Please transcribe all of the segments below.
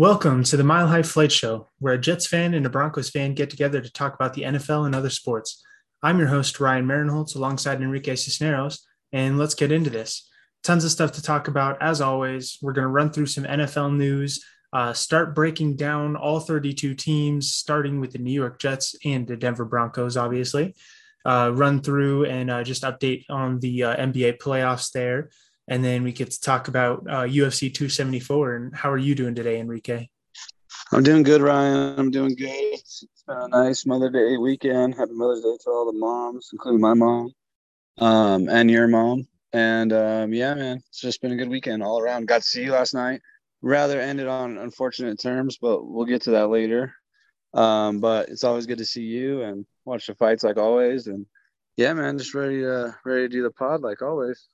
Welcome to the Mile High Flight Show, where a Jets fan and a Broncos fan get together to talk about the NFL and other sports. I'm your host, Ryan Marinholtz, alongside Enrique Cisneros, and let's get into this. Tons of stuff to talk about. As always, we're going to run through some NFL news, uh, start breaking down all 32 teams, starting with the New York Jets and the Denver Broncos, obviously. Uh, run through and uh, just update on the uh, NBA playoffs there and then we get to talk about uh, UFC 274. And how are you doing today, Enrique? I'm doing good, Ryan. I'm doing good. It's been a nice Mother's Day weekend. Happy Mother's Day to all the moms, including my mom um, and your mom. And um, yeah, man, it's just been a good weekend all around. Got to see you last night. Rather ended on unfortunate terms, but we'll get to that later. Um, but it's always good to see you and watch the fights like always. And yeah, man, just ready to ready to do the pod like always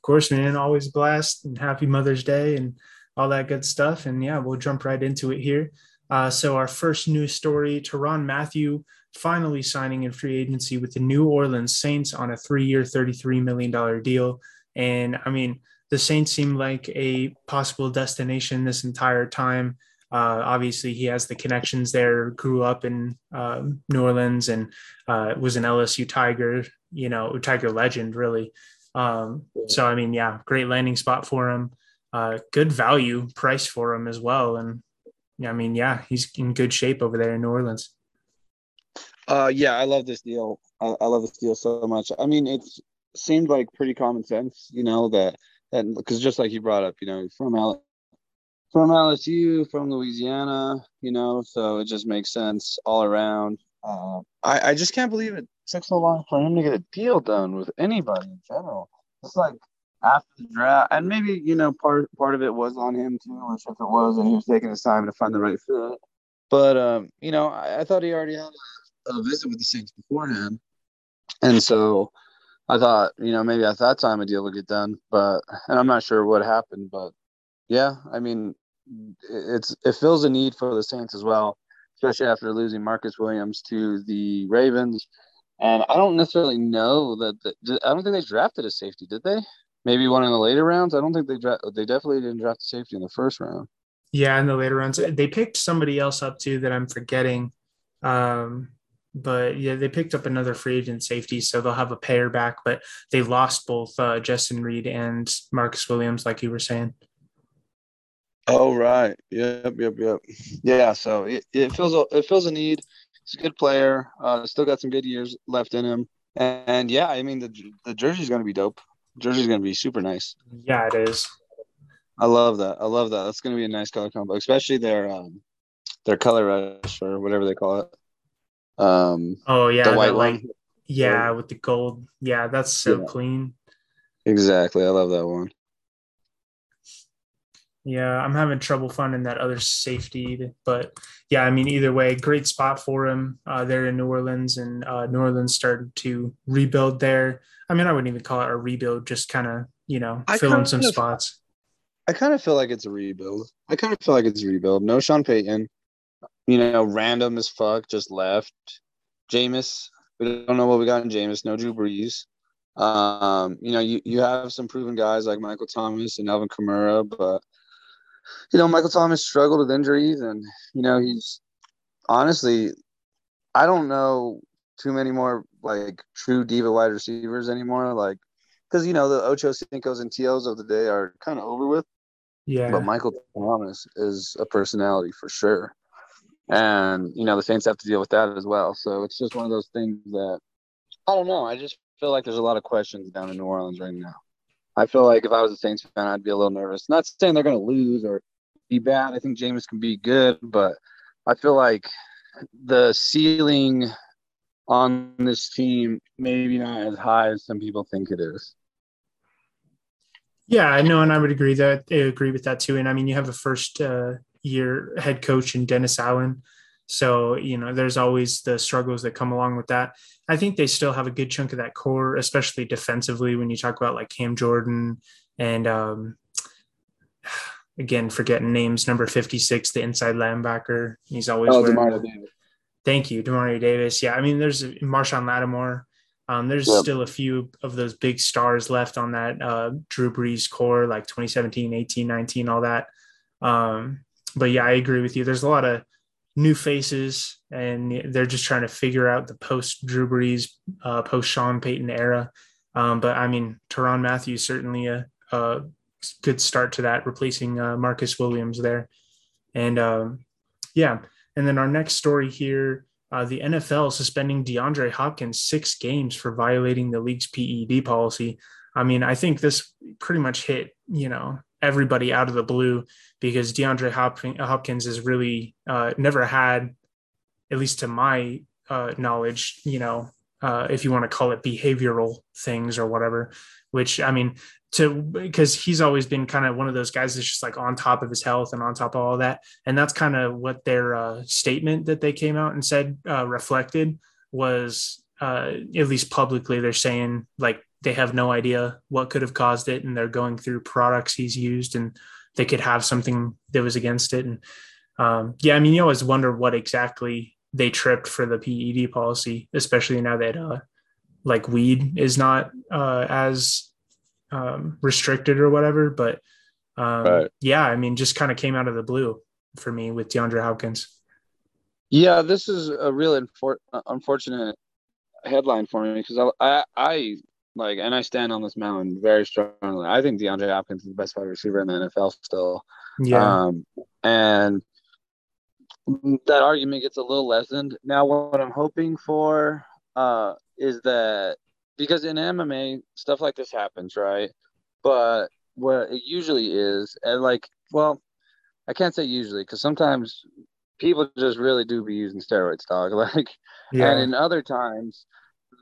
of course, man, always blast and happy Mother's Day and all that good stuff. And yeah, we'll jump right into it here. Uh, so, our first news story Tyrann Mathieu finally signing in free agency with the New Orleans Saints on a three year, $33 million deal. And I mean, the Saints seem like a possible destination this entire time. Uh, obviously, he has the connections there, grew up in uh, New Orleans and uh, was an LSU Tiger, you know, Tiger legend, really. Um, so I mean, yeah, great landing spot for him. Uh, good value price for him as well. And I mean, yeah, he's in good shape over there in New Orleans. Uh, yeah, I love this deal. I, I love this deal so much. I mean, it seemed like pretty common sense, you know, that that because just like you brought up, you know, from L- from LSU, from Louisiana, you know, so it just makes sense all around. Uh, I I just can't believe it took so long for him to get a deal done with anybody in general. It's like after the draft, and maybe you know part part of it was on him too, which if it was, and he was taking his time to find the right fit. But um, you know, I, I thought he already had a, a visit with the Saints beforehand, and so I thought you know maybe at that time a deal would get done. But and I'm not sure what happened, but yeah, I mean, it's it fills a need for the Saints as well, especially after losing Marcus Williams to the Ravens and I don't necessarily know that. The, I don't think they drafted a safety, did they? Maybe one in the later rounds. I don't think they draft. They definitely didn't draft a safety in the first round. Yeah, in the later rounds, they picked somebody else up too that I'm forgetting. Um, but yeah, they picked up another free agent safety, so they'll have a pair back. But they lost both uh, Justin Reid and Marcus Williams, like you were saying. Oh right, yep, yep, yep. Yeah, so it, it feels it feels a need he's a good player. Uh, still got some good years left in him. And, and yeah, I mean the the jersey's going to be dope. jersey's going to be super nice. Yeah, it is. I love that. I love that. That's going to be a nice color combo, especially their um their color rush or whatever they call it. Um. Oh yeah, the white one. Like, yeah, with the gold. Yeah, that's so yeah. clean. Exactly. I love that one. Yeah, I'm having trouble finding that other safety, but yeah, I mean, either way, great spot for him uh, there in New Orleans, and uh, New Orleans started to rebuild there. I mean, I wouldn't even call it a rebuild, just kind of you know fill in some of, spots. I kind of feel like it's a rebuild. I kind of feel like it's a rebuild. No Sean Payton, you know, random as fuck, just left. Jameis, we don't know what we got in Jameis. No Drew Brees. Um, you know, you, you have some proven guys like Michael Thomas and Alvin Kamara, but you know, Michael Thomas struggled with injuries, and you know, he's honestly, I don't know too many more like true diva wide receivers anymore. Like, because you know the Ocho Cincos and Tos of the day are kind of over with. Yeah. But Michael Thomas is a personality for sure, and you know the Saints have to deal with that as well. So it's just one of those things that I don't know. I just feel like there's a lot of questions down in New Orleans right now. I feel like if I was a Saints fan, I'd be a little nervous. Not saying they're going to lose or be bad. I think Jameis can be good, but I feel like the ceiling on this team maybe not as high as some people think it is. Yeah, I know, and I would agree that I agree with that too. And I mean, you have a first uh, year head coach in Dennis Allen, so you know there's always the struggles that come along with that. I think they still have a good chunk of that core, especially defensively. When you talk about like Cam Jordan and um, again forgetting names, number fifty six, the inside linebacker. He's always oh, wearing. Davis. Thank you, Demario Davis. Yeah, I mean, there's Marshon Lattimore. Um, there's yep. still a few of those big stars left on that uh, Drew Brees core, like 2017, 18, 19, all that. Um, but yeah, I agree with you. There's a lot of new faces, and they're just trying to figure out the post Drew Brees, uh, post Sean Payton era. Um, but I mean, Tyrann Mathieu's certainly a, a, good start to that, replacing uh, Marcus Williams there. And um, yeah, and then our next story here uh, the NFL suspending DeAndre Hopkins six games for violating the league's PED policy. I mean, I think this pretty much hit, you know, everybody out of the blue because DeAndre Hopkins has really uh, never had, at least to my uh, knowledge, you know, uh, if you want to call it behavioral things or whatever, which I mean, to because he's always been kind of one of those guys that's just like on top of his health and on top of all that. And that's kind of what their uh, statement that they came out and said uh, reflected was, uh, at least publicly, they're saying like they have no idea what could have caused it and they're going through products he's used and they could have something that was against it. And um, yeah, I mean, you always wonder what exactly they tripped for the PED policy, especially now that uh, like weed is not uh, as um, restricted or whatever. But um, right. yeah, I mean, just kind of came out of the blue for me with DeAndre Hopkins. Yeah, this is a real infor- unfortunate headline for me because I, I, I like, and I stand on this mountain very strongly. I think DeAndre Hopkins is the best wide receiver in the NFL still. Yeah. Um, and that argument gets a little lessened. Now, what I'm hoping for uh, is that because in MMA stuff like this happens, right? But what it usually is, and like, well, I can't say usually because sometimes people just really do be using steroids, dog. Like, yeah. and in other times,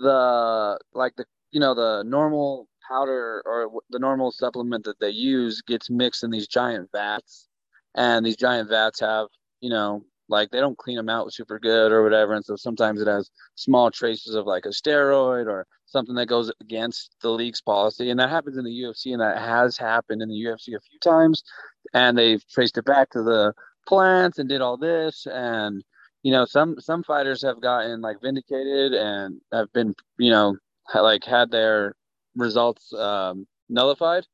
the like the you know the normal powder or the normal supplement that they use gets mixed in these giant vats, and these giant vats have you know like they don't clean them out super good or whatever. And so sometimes it has small traces of like a steroid or something that goes against the league's policy. And that happens in the ufc and that has happened in the ufc a few times. And they've traced it back to the plants and did all this. And you know some some fighters have gotten like vindicated and have been you know like had their results um, nullified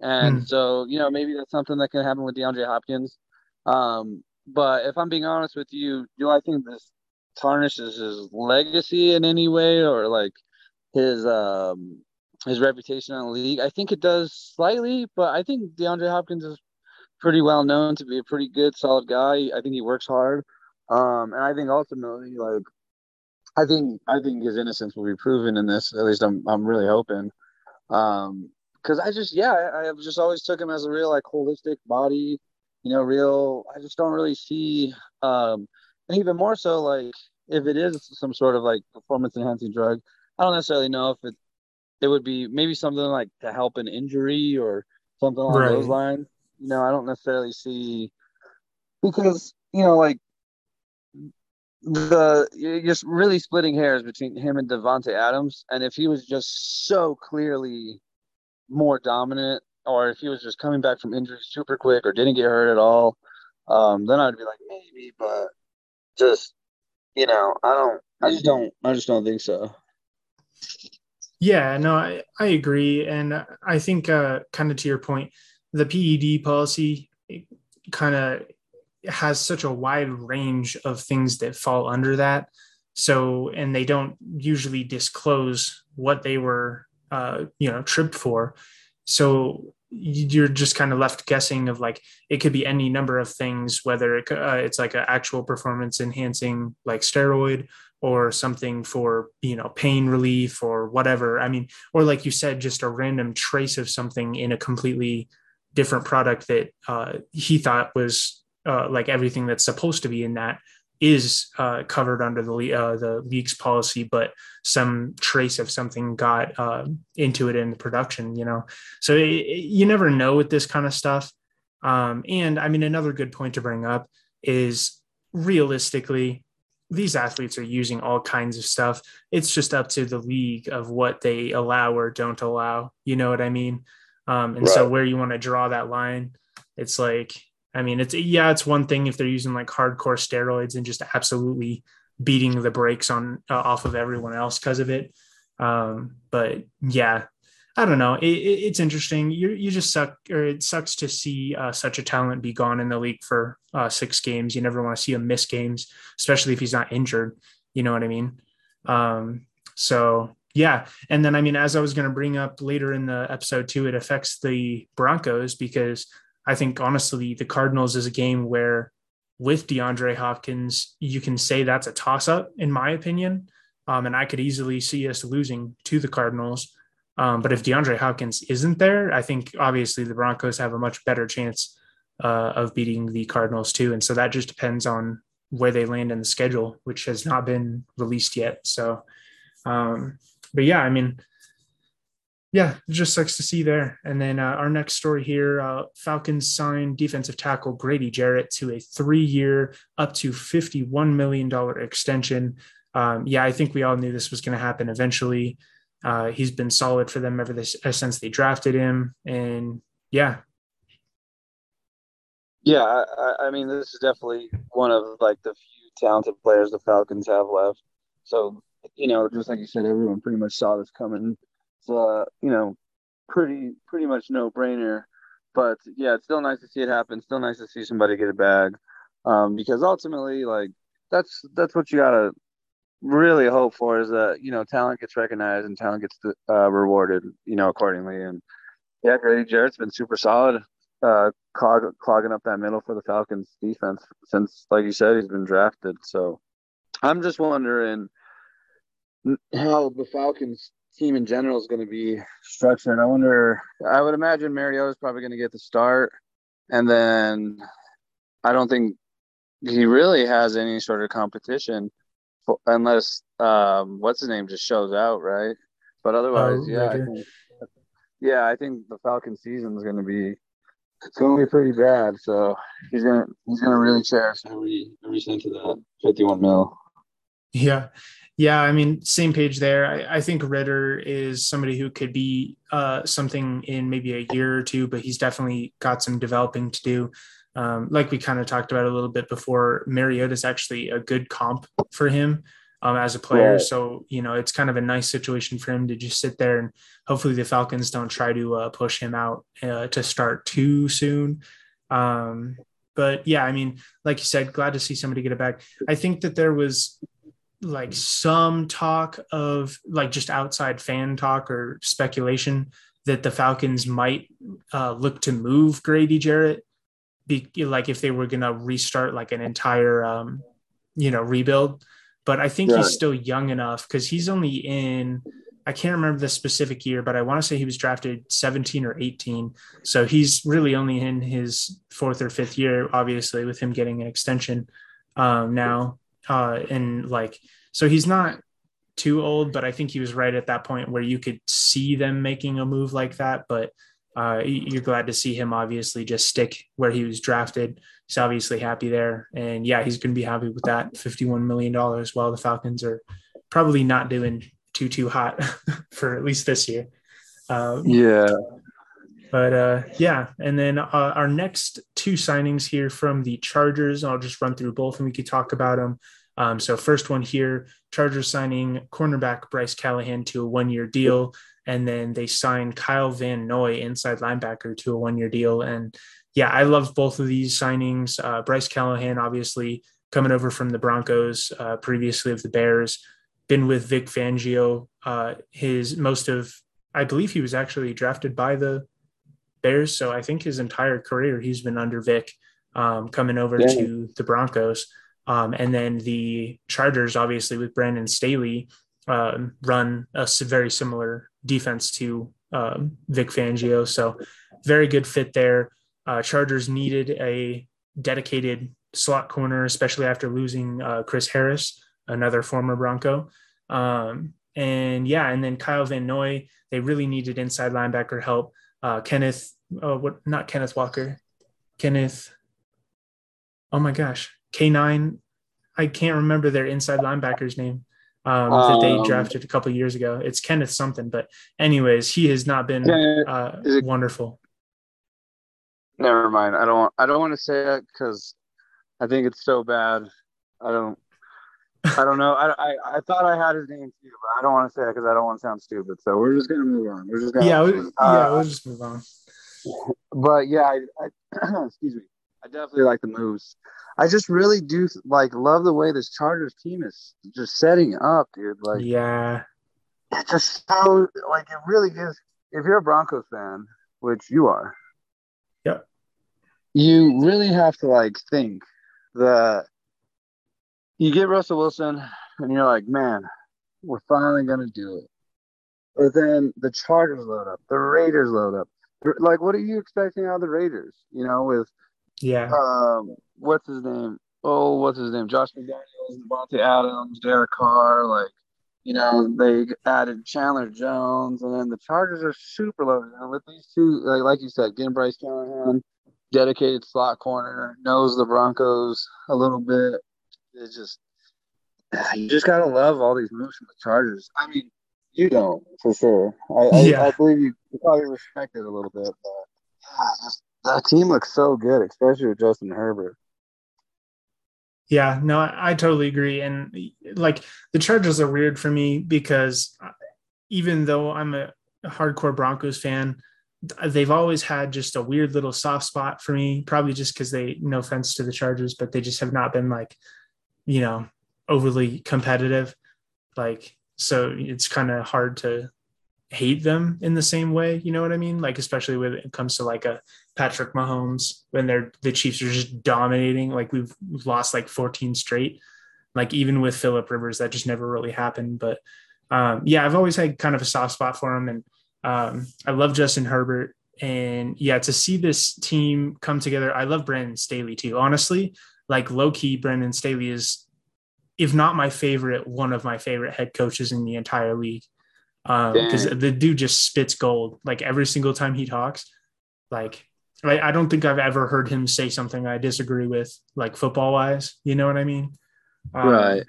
and mm. so you know maybe that's something that can happen with DeAndre Hopkins um, but if I'm being honest with you, do I think this tarnishes his legacy in any way or like his um his reputation in the league? I think it does slightly, but I think DeAndre Hopkins is pretty well known to be a pretty good, solid guy. I think he works hard. Um, and I think ultimately, like, I think I think his innocence will be proven in this. At least I'm I'm really hoping. Um, because I just yeah, I, I just always took him as a real like holistic body you know, real. I just don't really see, um, and even more so, like if it is some sort of like performance enhancing drug, I don't necessarily know if it it would be maybe something like to help an injury or something along right. those lines. You know, I don't necessarily see because you know, like the you're just really splitting hairs between him and Davante Adams, and if he was just so clearly more dominant or if he was just coming back from injury super quick or didn't get hurt at all, um, then I'd be like maybe, but just you know, I don't, I just don't, I just don't think so. Yeah, no, I, I agree, and I think uh, kind of to your point, the PED policy kind of has such a wide range of things that fall under that. So, and they don't usually disclose what they were, uh, you know, tripped for. So you're just kind of left guessing of like it could be any number of things whether it, uh, it's like an actual performance enhancing like steroid or something for you know pain relief or whatever i mean or like you said just a random trace of something in a completely different product that uh, he thought was uh, like everything that's supposed to be in that is uh, covered under the uh, the league's policy, but some trace of something got uh, into it in the production. You know, so it, it, you never know with this kind of stuff. Um, and I mean, another good point to bring up is realistically, these athletes are using all kinds of stuff. It's just up to the league of what they allow or don't allow. You know what I mean? Um, and right. so where you want to draw that line, it's like I mean, it's yeah, it's one thing if they're using like hardcore steroids and just absolutely beating the brakes on uh, off of everyone else because of it. Um, but yeah, I don't know. It, it, it's interesting. You you just suck, or it sucks to see uh, such a talent be gone in the league for uh, six games. You never want to see him miss games, especially if he's not injured. You know what I mean? Um, so yeah, and then I mean, as I was going to bring up later in the episode too, it affects the Broncos because I think honestly, the Cardinals is a game where with DeAndre Hopkins, you can say that's a toss up in my opinion. Um, and I could easily see us losing to the Cardinals. Um, but if DeAndre Hopkins isn't there, I think obviously the Broncos have a much better chance uh, of beating the Cardinals too. And so that just depends on where they land in the schedule, which has not been released yet. So, um, but yeah, I mean, yeah, just sucks to see there. And then uh, our next story here uh, Falcons signed defensive tackle Grady Jarrett to a three year, up to $51 million extension. Um, yeah, I think we all knew this was going to happen eventually. Uh, he's been solid for them ever this, since they drafted him. And yeah. Yeah, I, I mean, this is definitely one of like the few talented players the Falcons have left. So, you know, just like you said, everyone pretty much saw this coming. Uh, you know, pretty pretty much no brainer. But yeah, it's still nice to see it happen. Still nice to see somebody get a bag, um, because ultimately, like that's that's what you gotta really hope for is that you know talent gets recognized and talent gets uh, rewarded, you know, accordingly. And yeah, Grady Jarrett's been super solid, uh, clog, clogging up that middle for the Falcons defense since, like you said, he's been drafted. So I'm just wondering how the Falcons team in general is going to be structured. I wonder. I would imagine Mariota is probably going to get the start, and then I don't think he really has any sort of competition unless um, what's his name just shows out, right? But otherwise, oh, yeah, I think, yeah, I think the Falcon season is going to be it's going to be pretty bad. So he's gonna he's gonna really cherish every every cent of that fifty one mil. Yeah. Yeah, I mean, same page there. I, I, think Ridder is somebody who could be uh, something in maybe a year or two, but he's definitely got some developing to do um, like we kind of talked about a little bit before, Mariota is actually a good comp for him um, as a player. Right. So, you know, it's kind of a nice situation for him to just sit there and hopefully the Falcons don't try to uh, push him out uh, to start too soon. Um, but yeah, I mean, like you said, glad to see somebody get it back. I think that there was like some talk of like just outside fan talk or speculation that the Falcons might uh, look to move Grady Jarrett be like if they were going to restart like an entire um you know rebuild. But i think he's still young enough because he's only in i can't remember the specific year but i want to say he was drafted 17 or 18 so he's really only in his fourth or fifth year obviously with him getting an extension um now uh and like so he's not too old but i think he was right at that point where you could see them making a move like that but uh, you're glad to see him obviously just stick where he was drafted. He's obviously happy there. And yeah, he's going to be happy with that $51 million while the Falcons are probably not doing too, too hot for at least this year. Um, yeah. But uh, yeah. And then uh, our next two signings here from the Chargers, I'll just run through both and we could talk about them. Um, so first one here, Chargers signing cornerback Bryce Callahan to a one-year deal. And then they signed Kyle Van Noy, inside linebacker, to a one year deal. And yeah, I love both of these signings. Uh, Bryce Callahan, obviously, coming over from the Broncos, uh, previously of the Bears, been with Vic Fangio. Uh, his most of, I believe he was actually drafted by the Bears. So I think his entire career he's been under Vic, um, coming over yeah. to the Broncos. Um, and then the Chargers, obviously, with Brandon Staley, um, run a very similar defense to um, Vic Fangio. So very good fit there. Uh, Chargers needed a dedicated slot corner, especially after losing uh, Chris Harris, another former Bronco. Um, and yeah, and then Kyle Van Noy, they really needed inside linebacker help. Uh, Kenneth, uh, what? Not Kenneth Walker, Kenneth. Oh my gosh, K9. I can't remember their inside linebacker's name um, that they um, drafted a couple years ago. It's Kenneth something, but anyways, he has not been uh, it, wonderful. Never mind. I don't. I don't want to say that because I think it's so bad. I don't. I don't know. I, I, I thought I had his name too, but I don't want to say it because I don't want to sound stupid. So we're just gonna move on. We're just gonna yeah, we, uh, yeah, we'll just move on. But yeah, I, I excuse me. I definitely like the moves. I just really do like love the way this Chargers team is just setting up, dude. Like, Yeah, it's just so like it really gives. If you're a Broncos fan, which you are, Yep. you really have to like think that you get Russell Wilson, and you're like, man, we're finally gonna do it. But then the Chargers load up, the Raiders load up. Like, what are you expecting out of the Raiders? You know, with yeah, um, what's his name? Oh, what's his name? Josh McDaniels, Davante Adams, Derek Carr. Like, you know, they added Chandler Jones, and then the Chargers are super loaded. And with these two, like, like you said, getting Bryce Callahan, dedicated slot corner, knows the Broncos a little bit. It's just you just gotta love all these moves from the Chargers. I mean, you don't for sure. I, Yeah. I, I believe you, you probably respect it a little bit, but yeah, just, that team looks so good, especially with Justin Herbert. yeah. No, I, I totally agree. And like the Chargers are weird for me because uh, even though I'm a hardcore Broncos fan, they've always had just a weird little soft spot for me. Probably just because they, no offense to the Chargers, but they just have not been like, you know, overly competitive. Like, so it's kind of hard to hate them in the same way. You know what I mean? Like, especially when it comes to like a Patrick Mahomes when they're the Chiefs are just dominating. Like we've, we've lost like 14 straight. Like even with Philip Rivers, that just never really happened. But um, yeah, I've always had kind of a soft spot for him, and um, I love Justin Herbert. And yeah, to see this team come together, I love Brandon Staley too. Honestly, like low key, Brandon Staley is, if not my favorite, one of my favorite head coaches in the entire league. Because Dang. the dude just spits gold. Like every single time he talks, like I, I don't think I've ever heard him say something I disagree with, like football wise. You know what I mean? Um, Right.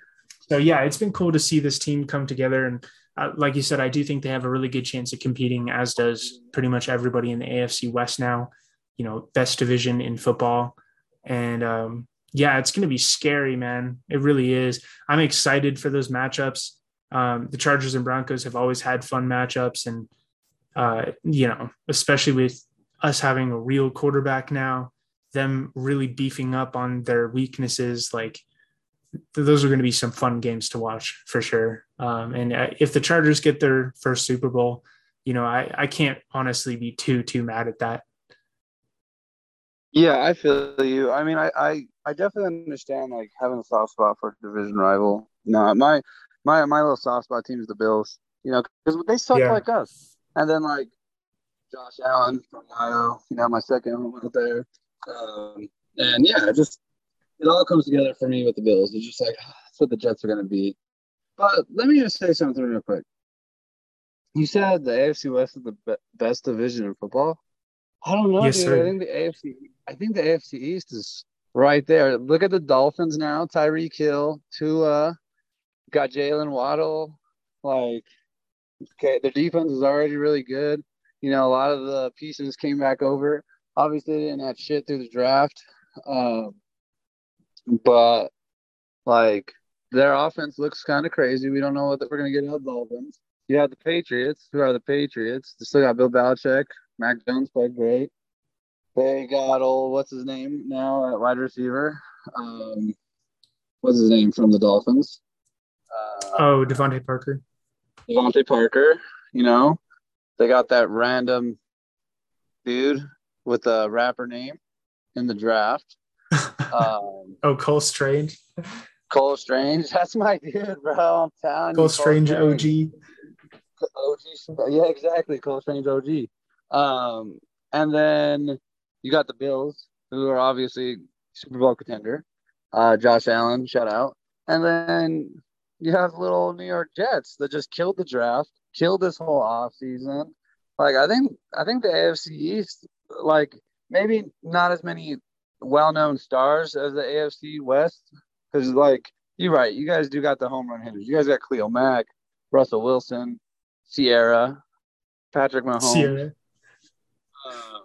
So yeah, it's been cool to see this team come together, and uh, like you said, I do think they have a really good chance of competing, as does pretty much everybody in the AFC West now. You know, best division in football, and um, yeah, it's going to be scary, man. It really is. I'm excited for those matchups. Um, the Chargers and Broncos have always had fun matchups, and uh, you know, especially with us having a real quarterback now, them really beefing up on their weaknesses, like th- those are going to be some fun games to watch for sure. Um, and uh, if the Chargers get their first Super Bowl, you know, I, I can't honestly be too too mad at that. Yeah, I feel you. I mean, I, I, I definitely understand like having a soft spot for a division rival. You know, my my my little soft spot team is the Bills. You know, because they suck Yeah. like us. And then like Josh Allen from Ohio. You know, my second home out there. Um, and yeah, it just it all comes together for me with the Bills. It's just like that's what the Jets are going to be. But let me just say something real quick. You said the AFC West is the be- best division in football. I don't know, Yes, dude. sir. I think the AFC. I think the AFC East is right there. Look at the Dolphins now. Tyreek Hill, Tua, got Jalen Waddle. Like, okay, their defense is already really good. You know, a lot of the pieces came back over. Obviously, they didn't have shit through the draft. Um, but like their offense looks kind of crazy. We don't know what we're gonna get out of the Dolphins. You have the Patriots. Who are the Patriots? They still got Bill Belichick. Mac Jones played great. They got old what's his name now at wide receiver. Um, what's his name from the Dolphins? Uh, Oh, DeVante Parker. DeVante Parker. You know, they got that random dude with a rapper name in the draft. Um, oh, Cole Strange. Cole Strange. That's my dude, bro. I'm telling you. Cole Strange OG. OG. Yeah, exactly. Cole Strange OG. Um, and then you got the Bills, who are obviously Super Bowl contender. Uh, Josh Allen, shout out. And then you have little New York Jets that just killed the draft, killed this whole offseason. Like I think I think the AFC East, like maybe not as many well-known stars as the AFC West, because like you're right, you guys do got the home run hitters. You guys got Khalil Mack, Russell Wilson, Ciara, Patrick Mahomes. Ciara. Um,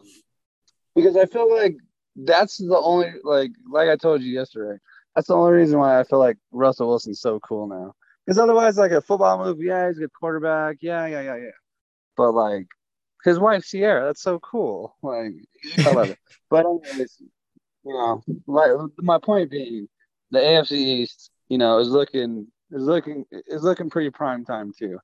because I feel like that's the only like like I told you yesterday. That's the only reason why I feel like Russell Wilson's so cool now. Because otherwise, like a football move, yeah, he's a good quarterback. Yeah, yeah, yeah, yeah. But like his wife Ciara, that's so cool. Like I love it. But anyways, you know, like my point being, the AFC East, you know, is looking is looking is looking pretty prime time too.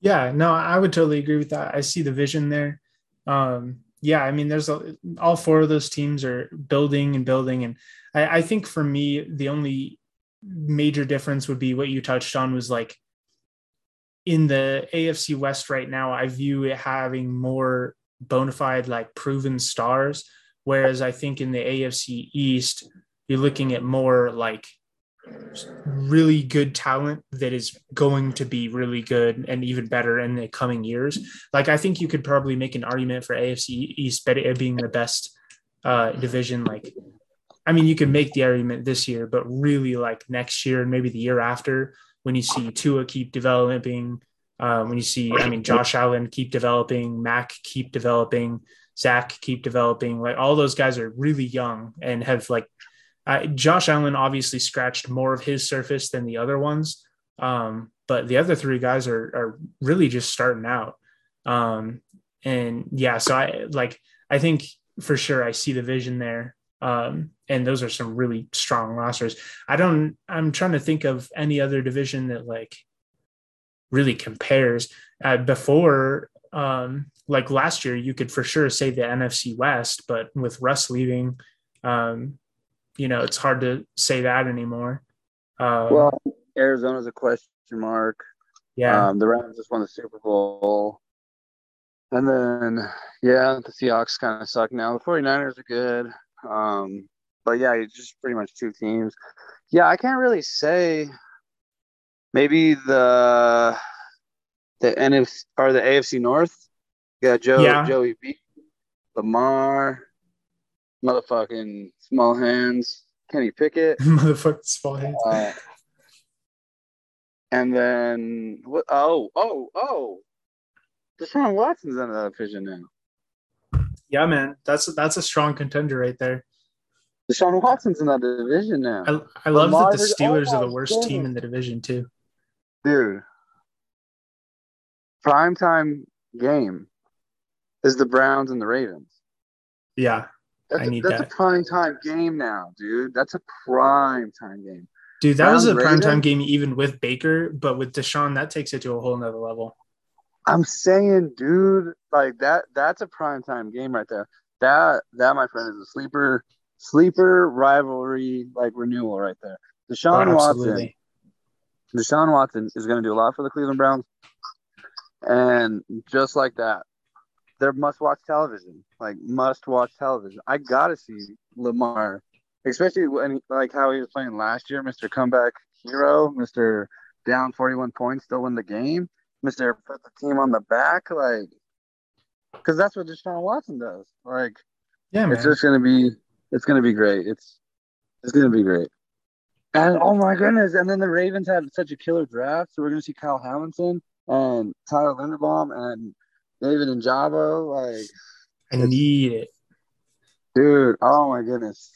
Yeah, no, I would totally agree with that. I see the vision there. Um, yeah, I mean, there's a, all four of those teams are building and building, and I, I think for me, the only major difference would be what you touched on was like in the AFC West right now. I view it having more bona fide, like proven stars, whereas I think in the AFC East, you're looking at more like really good talent that is going to be really good and even better in the coming years. Like I think you could probably make an argument for AFC East being the best uh, division. Like, I mean, you can make the argument this year, but really like next year and maybe the year after, when you see Tua keep developing, um, when you see, I mean, Josh Allen keep developing, Mac keep developing, Zach keep developing, like all those guys are really young and have like uh, Josh Allen obviously scratched more of his surface than the other ones, um, but the other three guys are are really just starting out. Um, and yeah, so I like I think for sure I see the vision there. Um, and those are some really strong rosters. I don't. I'm trying to think of any other division that like really compares. Uh, before, um, like last year, you could for sure say the NFC West, but with Russ leaving, um, you know, it's hard to say that anymore. Um, well, Arizona's a question mark. Yeah. Um, the Rams just won the Super Bowl. And then, yeah, the Seahawks kind of suck now. The 49ers are good. Um, but yeah, it's just pretty much two teams. Yeah, I can't really say. Maybe the the NFC or the AFC North. Yeah, Joe yeah. Joey B, Lamar, motherfucking small hands, Kenny Pickett, motherfucking small hands. Uh, and then what? Oh, oh, oh! Deshaun Watson's in that division now. Yeah, man, that's that's a strong contender right there. Deshaun Watson's in that division now. I, I love that the Steelers oh, are the worst goodness. team in the division too. Dude, prime time game is the Browns and the Ravens. Yeah, that's, I need a, that's that. a prime time game now, dude. That's a prime time game. Dude, that Browns was a prime time game even with Baker, but with Deshaun, that takes it to a whole nother level. I'm saying, dude, like that that's a prime time game right there. That that my friend is a sleeper sleeper rivalry like renewal right there. Deshaun oh, Watson. Deshaun Watson is going to do a lot for the Cleveland Browns. And just like that, they're must watch television, like must watch television. I gotta see Lamar, especially when like how he was playing last year, Mr. Comeback Hero, Mr. Down 41 points, still win the game, Mr. Put the team on the back, like, because that's what Deshaun Watson does. Like, yeah, man. it's just gonna be, it's gonna be great. It's, it's gonna be great. And oh my goodness! And then the Ravens had such a killer draft, so we're gonna see Kyle Hamilton and Tyler Linderbaum and David Ojabo, like I need it, dude. Oh my goodness.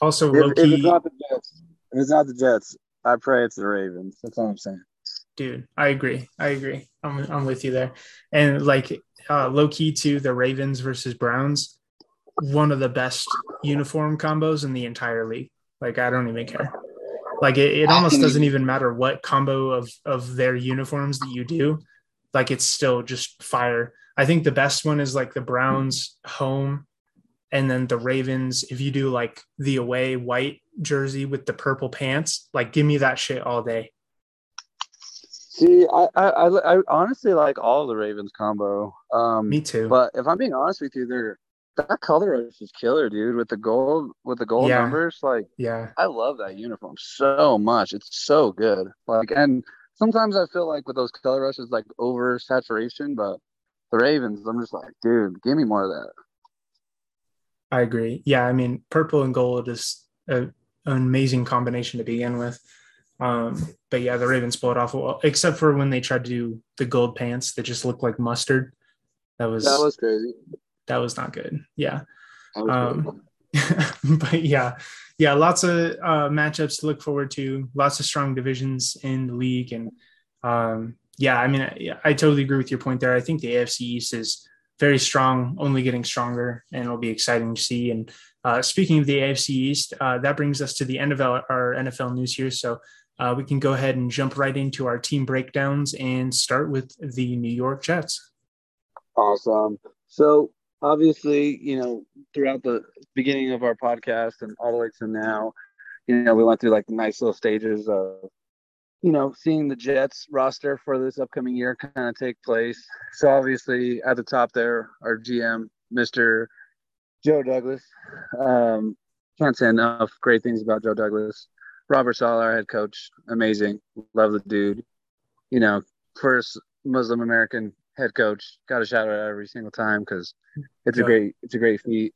Also, if, if, it's not the Jets, if it's not the Jets, I pray it's the Ravens. That's all I'm saying. Dude, I agree. I agree. I'm I'm with you there. And like uh, low key to the Ravens versus Browns, one of the best uniform combos in the entire league. Like I don't even care. Like it, it almost doesn't even matter what combo of of their uniforms that you do. Like it's still just fire. I think the best one is like the Browns home and then the Ravens. If you do like the away white jersey with the purple pants, like give me that shit all day. See, I, I, I honestly like all the Ravens combo. Um, me too. But if I'm being honest with you, they're that color rush is killer, dude. With the gold, with the gold yeah. numbers, like yeah, I love that uniform so much. It's so good. Like, and sometimes I feel like with those color rushes, like over saturation, but the Ravens, I'm just like, dude, give me more of that. I agree. Yeah, I mean, purple and gold is a, an amazing combination to begin with. Um, but yeah, the Ravens pulled off well, except for when they tried to do the gold pants that just looked like mustard. That was that was crazy. That was not good. Yeah. Um, but yeah, yeah, lots of uh, matchups to look forward to. Lots of strong divisions in the league, and um, yeah, I mean, I, I, totally agree with your point there. I think the AFC East is very strong, only getting stronger, and it'll be exciting to see. And uh, speaking of the AFC East, uh, that brings us to the end of our, our NFL news here. So uh, we can go ahead and jump right into our team breakdowns and start with the New York Jets. Awesome. So obviously, you know, throughout the beginning of our podcast and all the way to now, you know, we went through like nice little stages of, you know, seeing the Jets roster for this upcoming year kind of take place. So obviously, at the top there, our GM, Mr. Joe Douglas. Um, can't say enough great things about Joe Douglas. Robert Saleh, our head coach, amazing. Love the dude. You know, first Muslim American head coach. Got a shout out every single time because it's a great it's a great feat.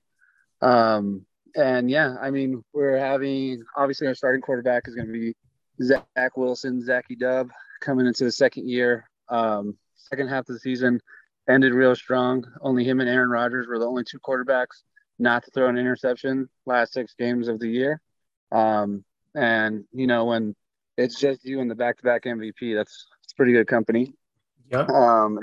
Um, and yeah, I mean, we're having obviously our starting quarterback is going to be Zach Wilson, Zachy Dub, coming into the second year. Um, second half of the season ended real strong. Only him and Aaron Rodgers were the only two quarterbacks not to throw an interception last six games of the year. Um, and you know when it's just you and the back-to-back MVP, that's it's pretty good company. Yeah. Um,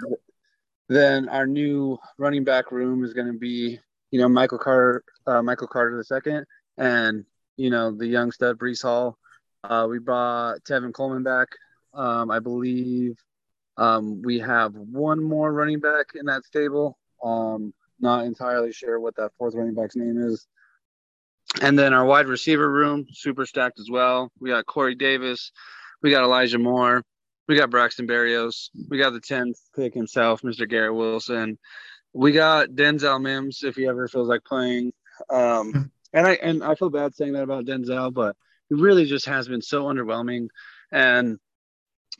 then our new running back room is going to be, you know, Michael Carter, uh, Michael Carter the second, and you know the young stud Breece Hall. Uh, we brought Tevin Coleman back. Um, I believe um, we have one more running back in that stable. Um, not entirely sure what that fourth running back's name is. And then our wide receiver room, super stacked as well. We got Corey Davis, we got Elijah Moore, we got Braxton Berrios, we got the 10th pick himself, Mr. Garrett Wilson. We got Denzel Mims if he ever feels like playing. Um, hmm. and I and I feel bad saying that about Denzel, but he really just has been so underwhelming. And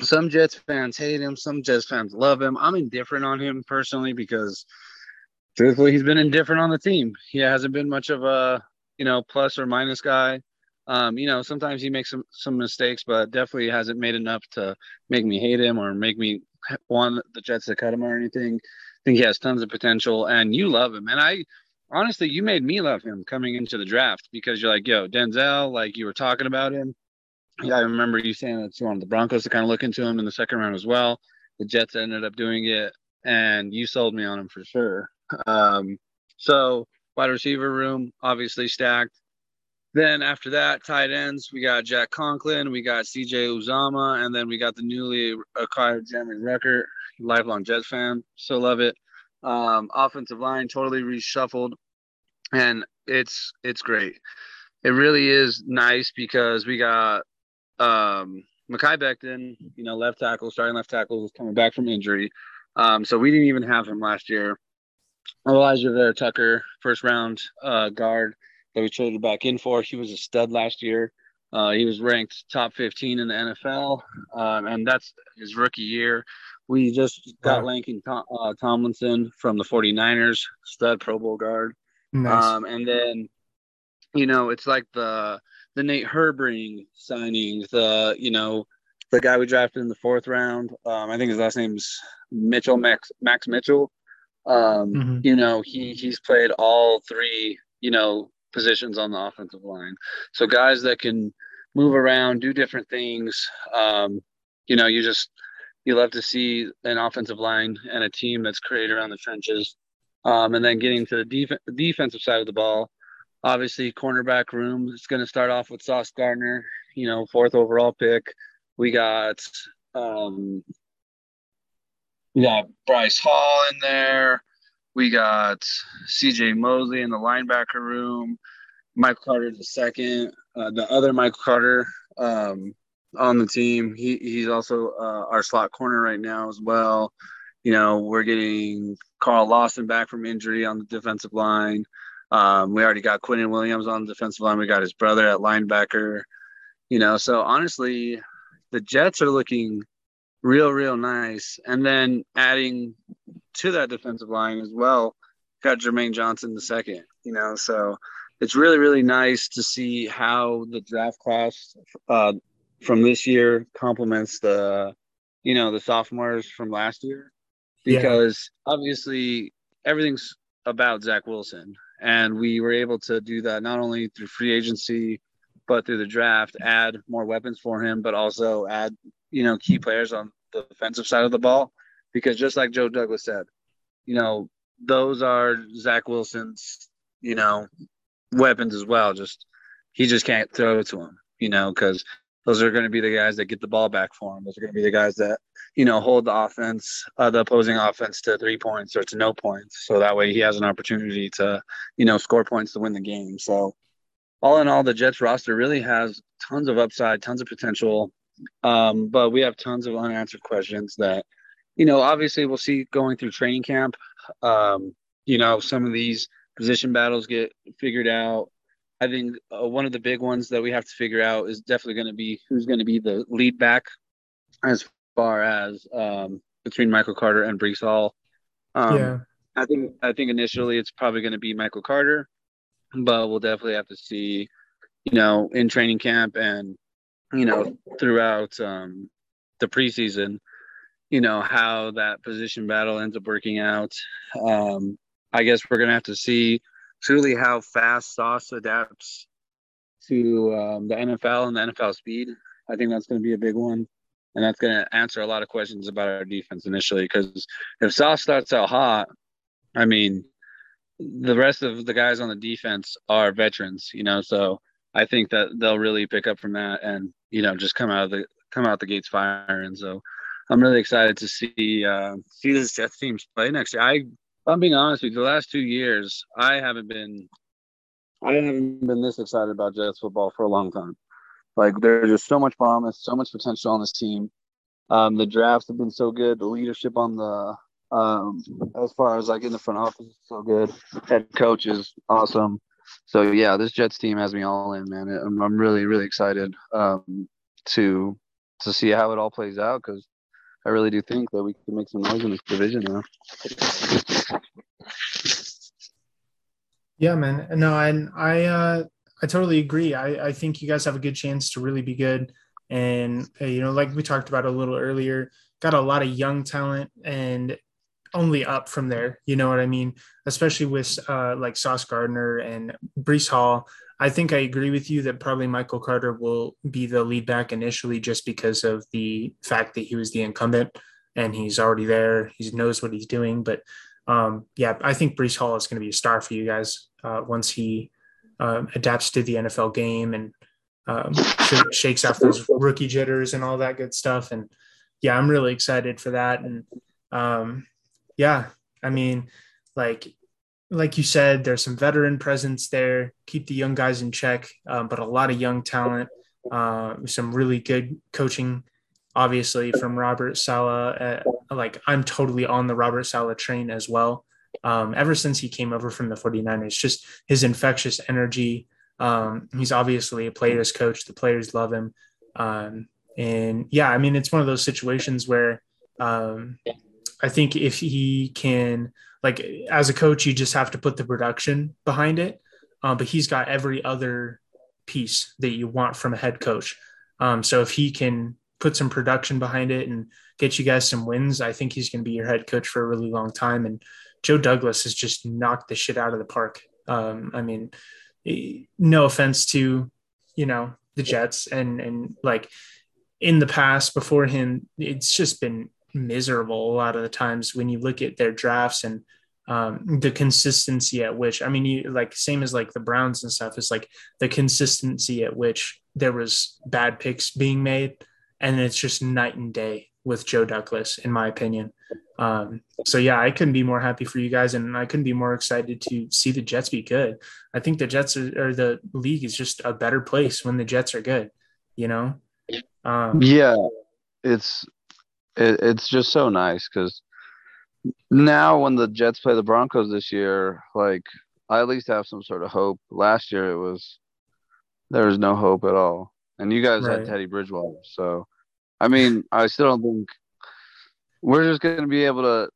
some Jets fans hate him, some Jets fans love him. I'm indifferent on him personally because truthfully, he's been indifferent on the team. He hasn't been much of a you know plus or minus guy. Um, you know, sometimes he makes some some mistakes, but definitely hasn't made enough to make me hate him or make me want the Jets to cut him or anything. I think he has tons of potential, and you love him. And I honestly, you made me love him coming into the draft because you're like, yo, Denzel, like you were talking about him. Yeah, I remember you saying that you wanted the Broncos to kind of look into him in the second round as well. The Jets ended up doing it, and you sold me on him for sure. Um, so wide receiver room obviously stacked. Then after that, tight ends, we got Jack Conklin, we got CJ Uzomah, and then we got the newly acquired Jeremy Ruckert, lifelong Jets fan, so love it. Um, offensive line totally reshuffled, and it's it's great. It really is nice because we got um, Mekhi Becton, you know, left tackle, starting left tackle, was coming back from injury, um, so we didn't even have him last year. Alijah Vera Tucker, first round uh, guard that we traded back in for. He was a stud last year. Uh, he was ranked top 15 in the NFL, um, and that's his rookie year. We just got wow. Laken Tom, uh, Tomlinson from the 49ers, stud Pro Bowl guard. Nice. Um, and then, you know, it's like the the Nate Herbig signing, the you know, the guy we drafted in the fourth round. Um, I think his last name's Mitchell Max Max Mitchell. Um, mm-hmm. You know, he he's played all three, you know, positions on the offensive line. So guys that can move around, do different things. Um, you know, you just you love to see an offensive line and a team that's created around the trenches. Um, and then getting to the def- defensive side of the ball, obviously cornerback room is going to start off with Sauce Gardner, you know, fourth overall pick. We got um, we got Bryce Hall in there. We got CJ Mosley in the linebacker room. Michael Carter the second. Uh, the other Michael Carter um, on the team. He he's also uh, our slot corner right now as well. You know, we're getting Carl Lawson back from injury on the defensive line. Um, we already got Quinnen Williams on the defensive line. We got his brother at linebacker. You know, so honestly, the Jets are looking real, real nice. And then adding to that defensive line as well, got Jermaine Johnson the second, you know, so it's really, really nice to see how the draft class uh, from this year complements the, you know, the sophomores from last year, because yeah. obviously everything's about Zach Wilson. And we were able to do that not only through free agency, but through the draft, add more weapons for him, but also add, you know, key players on the defensive side of the ball. Because just like Joe Douglas said, you know, those are Zach Wilson's, you know, weapons as well. Just he just can't throw it to him, you know, because those are going to be the guys that get the ball back for him. Those are going to be the guys that, you know, hold the offense, uh, the opposing offense to three points or to no points. So that way he has an opportunity to, you know, score points to win the game. So all in all, the Jets roster really has tons of upside, tons of potential. Um, but we have tons of unanswered questions that, you know, obviously we'll see going through training camp. Um, you know, some of these position battles get figured out. I think uh, one of the big ones that we have to figure out is definitely going to be who's going to be the lead back as far as um, between Michael Carter and Breece Hall. Um, yeah. I think I think initially it's probably going to be Michael Carter, but we'll definitely have to see, you know, in training camp and you know throughout um, the preseason, you know how that position battle ends up working out. Um, I guess we're gonna have to see truly how fast Sauce adapts to um, the NFL and the NFL speed. I think that's going to be a big one. And that's going to answer a lot of questions about our defense initially. Because if Sauce starts out hot, I mean, the rest of the guys on the defense are veterans, you know. So I think that they'll really pick up from that and you know just come out of the come out the gates firing. So I'm really excited to see uh, see this Jets teams play next year. I I'm being honest with you, the last two years, I haven't been, I haven't been this excited about Jets football for a long time. Like there's just so much promise, so much potential on this team. Um, the drafts have been so good. The leadership on the, um, as far as like in the front office, is so good. Head coach is awesome. So yeah, this Jets team has me all in, man. I'm, I'm really, really excited um, to to see how it all plays out because I really do think that we can make some noise in this division now. Yeah, man. No, I I uh, I totally agree. I I think you guys have a good chance to really be good, and uh, you know, like we talked about a little earlier, got a lot of young talent and only up from there. You know what I mean? Especially with uh, like Sauce Gardner and Breece Hall. I think I agree with you that probably Michael Carter will be the lead back initially just because of the fact that he was the incumbent and he's already there. He knows what he's doing. But um, yeah, I think Breece Hall is going to be a star for you guys uh, once he um, adapts to the NFL game and um, shakes off those rookie jitters and all that good stuff. And yeah, I'm really excited for that. And um, yeah, I mean, like like you said, there's some veteran presence there. Keep the young guys in check, um, but a lot of young talent. Uh, some really good coaching, obviously from Robert Saleh. Uh, like I'm totally on the Robert Saleh train as well. Um, ever since he came over from the 49ers, just his infectious energy. Um, he's obviously a player's coach. The players love him. Um, and yeah, I mean, it's one of those situations where um, I think if he can like as a coach, you just have to put the production behind it. Um, but he's got every other piece that you want from a head coach. Um, so if he can put some production behind it and get you guys some wins, I think he's going to be your head coach for a really long time. And Joe Douglas has just knocked the shit out of the park. Um, I mean, no offense to, you know, the Jets and, and like in the past before him, it's just been miserable a lot of the times when you look at their drafts and um, the consistency at which I mean, you like same as like the Browns and stuff is like the consistency at which there was bad picks being made, and it's just night and day with Joe Douglas, in my opinion. Um, so yeah, I couldn't be more happy for you guys, and I couldn't be more excited to see the Jets be good. I think the Jets are, or the league is just a better place when the Jets are good. You know. Um, yeah, it's it, it's just so nice because now when the Jets play the Broncos this year, like I at least have some sort of hope. Last year it was there was no hope at all, and you guys right. had Teddy Bridgewater. So, I mean, I still don't think we're just going to be able to,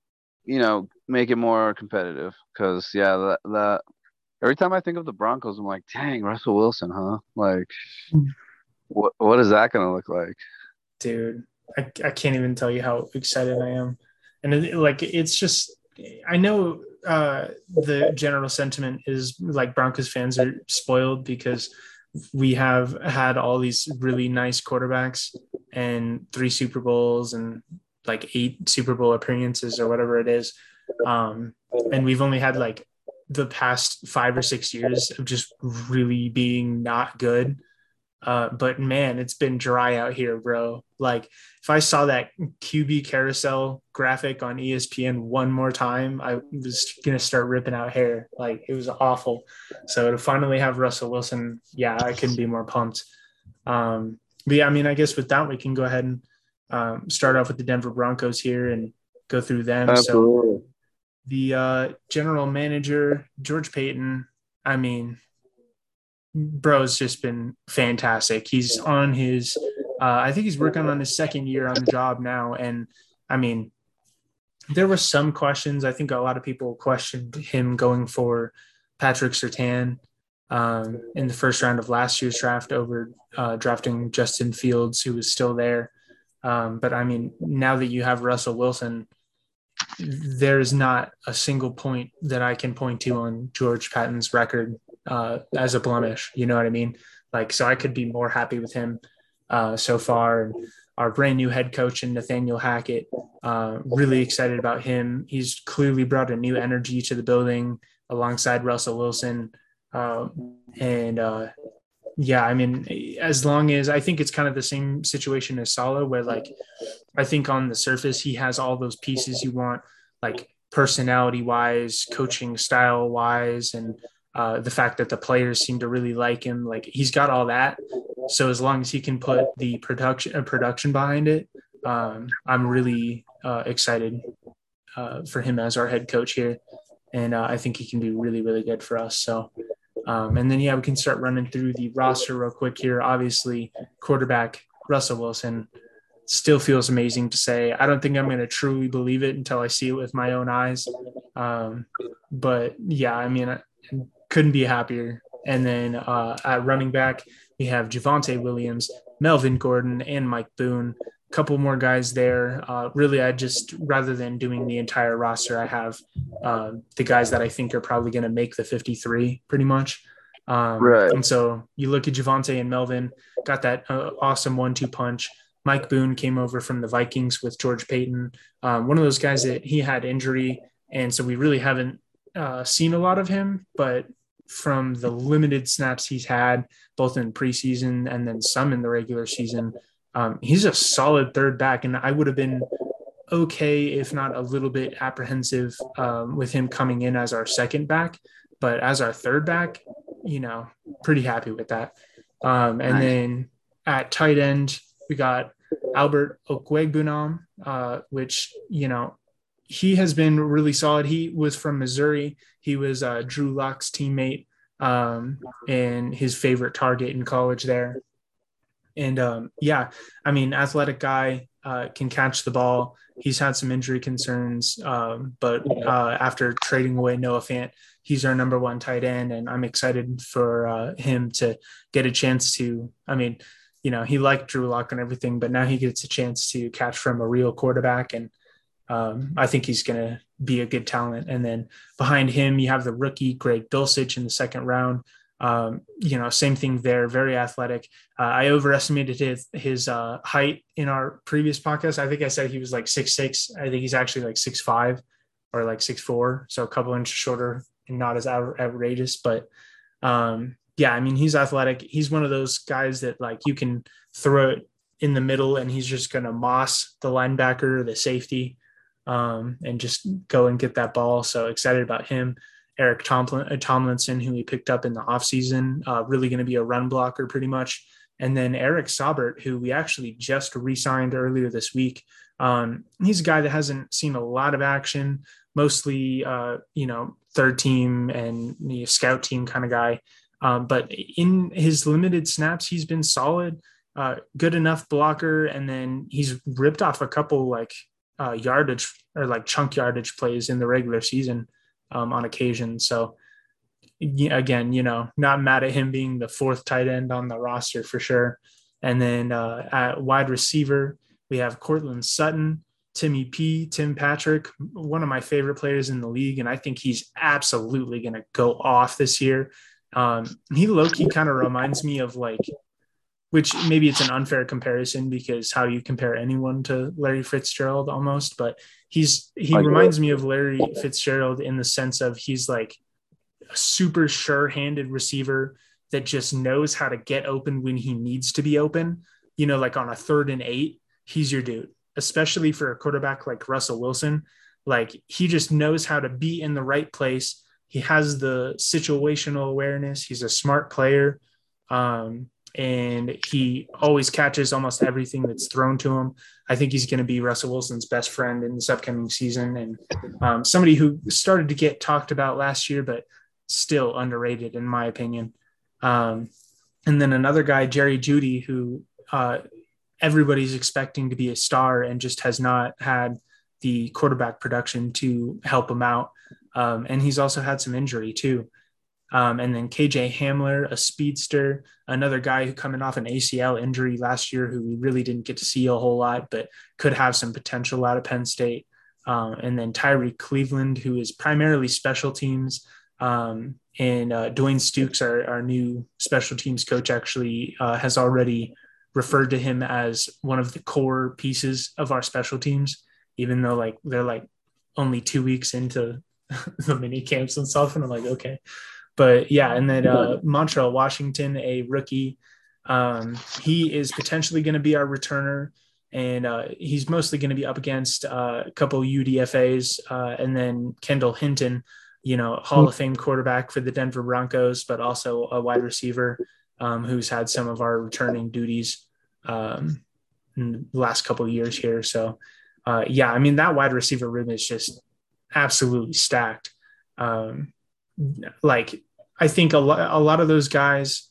you know, make it more competitive. Because yeah, that that every time I think of the Broncos, I'm like, dang, Russell Wilson, huh? Like, hmm. what what is that going to look like, dude? I, I can't even tell you how excited I am. And it, like, it's just, I know uh, the general sentiment is like Broncos fans are spoiled because we have had all these really nice quarterbacks and three Super Bowls and like eight Super Bowl appearances or whatever it is. Um, and we've only had like the past five or six years of just really being not good. Uh, but man, it's been dry out here, bro. Like if I saw that QB carousel graphic on ESPN one more time, I was gonna start ripping out hair. Like it was awful. So to finally have Russell Wilson, yeah, I couldn't be more pumped. Um, but yeah, I mean, I guess with that we can go ahead and um, start off with the Denver Broncos here and go through them. Absolutely. So the uh, general manager George Paton, I mean, bro's just been fantastic. He's on his, uh, I think he's working on his second year on the job now. And I mean, there were some questions. I think a lot of people questioned him going for Patrick Surtain um, in the first round of last year's draft over uh, drafting Justin Fields, who was still there. Um, but I mean, now that you have Russell Wilson, there's not a single point that I can point to on George Paton's record uh, as a blemish. You know what I mean? Like, so I could be more happy with him uh, so far. And our brand new head coach and Nathaniel Hackett, uh, really excited about him. He's clearly brought a new energy to the building alongside Russell Wilson. Um, and uh, yeah, I mean, as long as I think it's kind of the same situation as Saleh, where like I think on the surface he has all those pieces you want, like personality wise, coaching style wise, and uh, the fact that the players seem to really like him. Like he's got all that. So as long as he can put the production uh, production behind it, um, I'm really uh, excited uh, for him as our head coach here, and uh, I think he can be really really good for us. So. Um, and then yeah, we can start running through the roster real quick here. Obviously, quarterback Russell Wilson still feels amazing to say. I don't think I'm going to truly believe it until I see it with my own eyes. Um, but yeah, I mean, couldn't be happier. And then uh, at running back, we have Javonte Williams, Melvin Gordon, and Mike Boone. A couple more guys there. Uh, really, I just rather than doing the entire roster, I have uh, the guys that I think are probably going to make the 53 pretty much. Um, right. And so you look at Javonte and Melvin, got that uh, awesome one-two punch. Mike Boone came over from the Vikings with George Paton. Um, one of those guys that he had injury, and so we really haven't uh, seen a lot of him, but from the limited snaps he's had, both in preseason and then some in the regular season, um, he's a solid third back. And I would have been okay, if not a little bit apprehensive um, with him coming in as our second back. But as our third back, you know, pretty happy with that. Um, and nice. then at tight end, we got Albert Okwuegbunam, uh, which, you know, he has been really solid. He was from Missouri. He was uh, Drew Lock's teammate um, and his favorite target in college there. And um, yeah, I mean, athletic guy uh, can catch the ball. He's had some injury concerns, um, but uh, after trading away Noah Fant, he's our number one tight end, and I'm excited for uh, him to get a chance to. I mean, you know, he liked Drew Lock and everything, but now he gets a chance to catch from a real quarterback and um, I think he's to be a good talent. And then behind him, you have the rookie Greg Dulcich in the second round. Um, you know, same thing there, very athletic. Uh, I overestimated his, his uh, height in our previous podcast. I think I said he was like six six. I think he's actually like six five or like six four, so a couple inches shorter and not as outrageous. But um, yeah, I mean, he's athletic. He's one of those guys that like you can throw it in the middle and he's just going to moss the linebacker, the safety um, and just go and get that ball. So excited about him. Eric uh, Tomlinson, who he picked up in the offseason, uh, really going to be a run blocker pretty much. And then Eric Saubert, who we actually just re signed earlier this week. Um, he's a guy that hasn't seen a lot of action, mostly, uh, you know, third team and you know, scout team kind of guy. Um, but in his limited snaps, he's been solid, uh, good enough blocker. And then he's ripped off a couple like uh, yardage or like chunk yardage plays in the regular season um, on occasion. So again, you know, not mad at him being the fourth tight end on the roster for sure. And then uh, at wide receiver, we have Courtland Sutton, Timmy P, Tim Patrick, one of my favorite players in the league, and I think he's absolutely going to go off this year. Um, he low key kind of reminds me of like, which maybe it's an unfair comparison because how you compare anyone to Larry Fitzgerald almost? But he's he reminds me of Larry Fitzgerald in the sense of he's like a super sure-handed receiver that just knows how to get open when he needs to be open. You know, like on a third and eight, he's your dude, especially for a quarterback like Russell Wilson. Like he just knows how to be in the right place. He has the situational awareness. He's a smart player. Um, and he always catches almost everything that's thrown to him. I think he's going to be Russell Wilson's best friend in this upcoming season, and um, somebody who started to get talked about last year, but still underrated in my opinion. Um, and then another guy, Jerry Jeudy, who uh, everybody's expecting to be a star and just has not had the quarterback production to help him out. Um, and he's also had some injury too. Um, and then KJ Hamler, a speedster, another guy who coming off an ACL injury last year, who we really didn't get to see a whole lot, but could have some potential out of Penn State. Um, and then Tyree Cleveland, who is primarily special teams. Um, and uh, Dwayne Stukes, our, our new special teams coach, actually uh, has already referred to him as one of the core pieces of our special teams, even though like they're like only two weeks into the mini camps and stuff. And I'm like, okay. But yeah, and then uh, Montrell Washington, a rookie, um, he is potentially going to be our returner. And uh, he's mostly going to be up against uh, a couple UDFAs uh, and then Kendall Hinton, you know, Hall of Fame quarterback for the Denver Broncos, but also a wide receiver um, who's had some of our returning duties um, in the last couple of years here. So, uh, yeah, I mean, that wide receiver room is just absolutely stacked. Um, like, I think a lot, a lot of those guys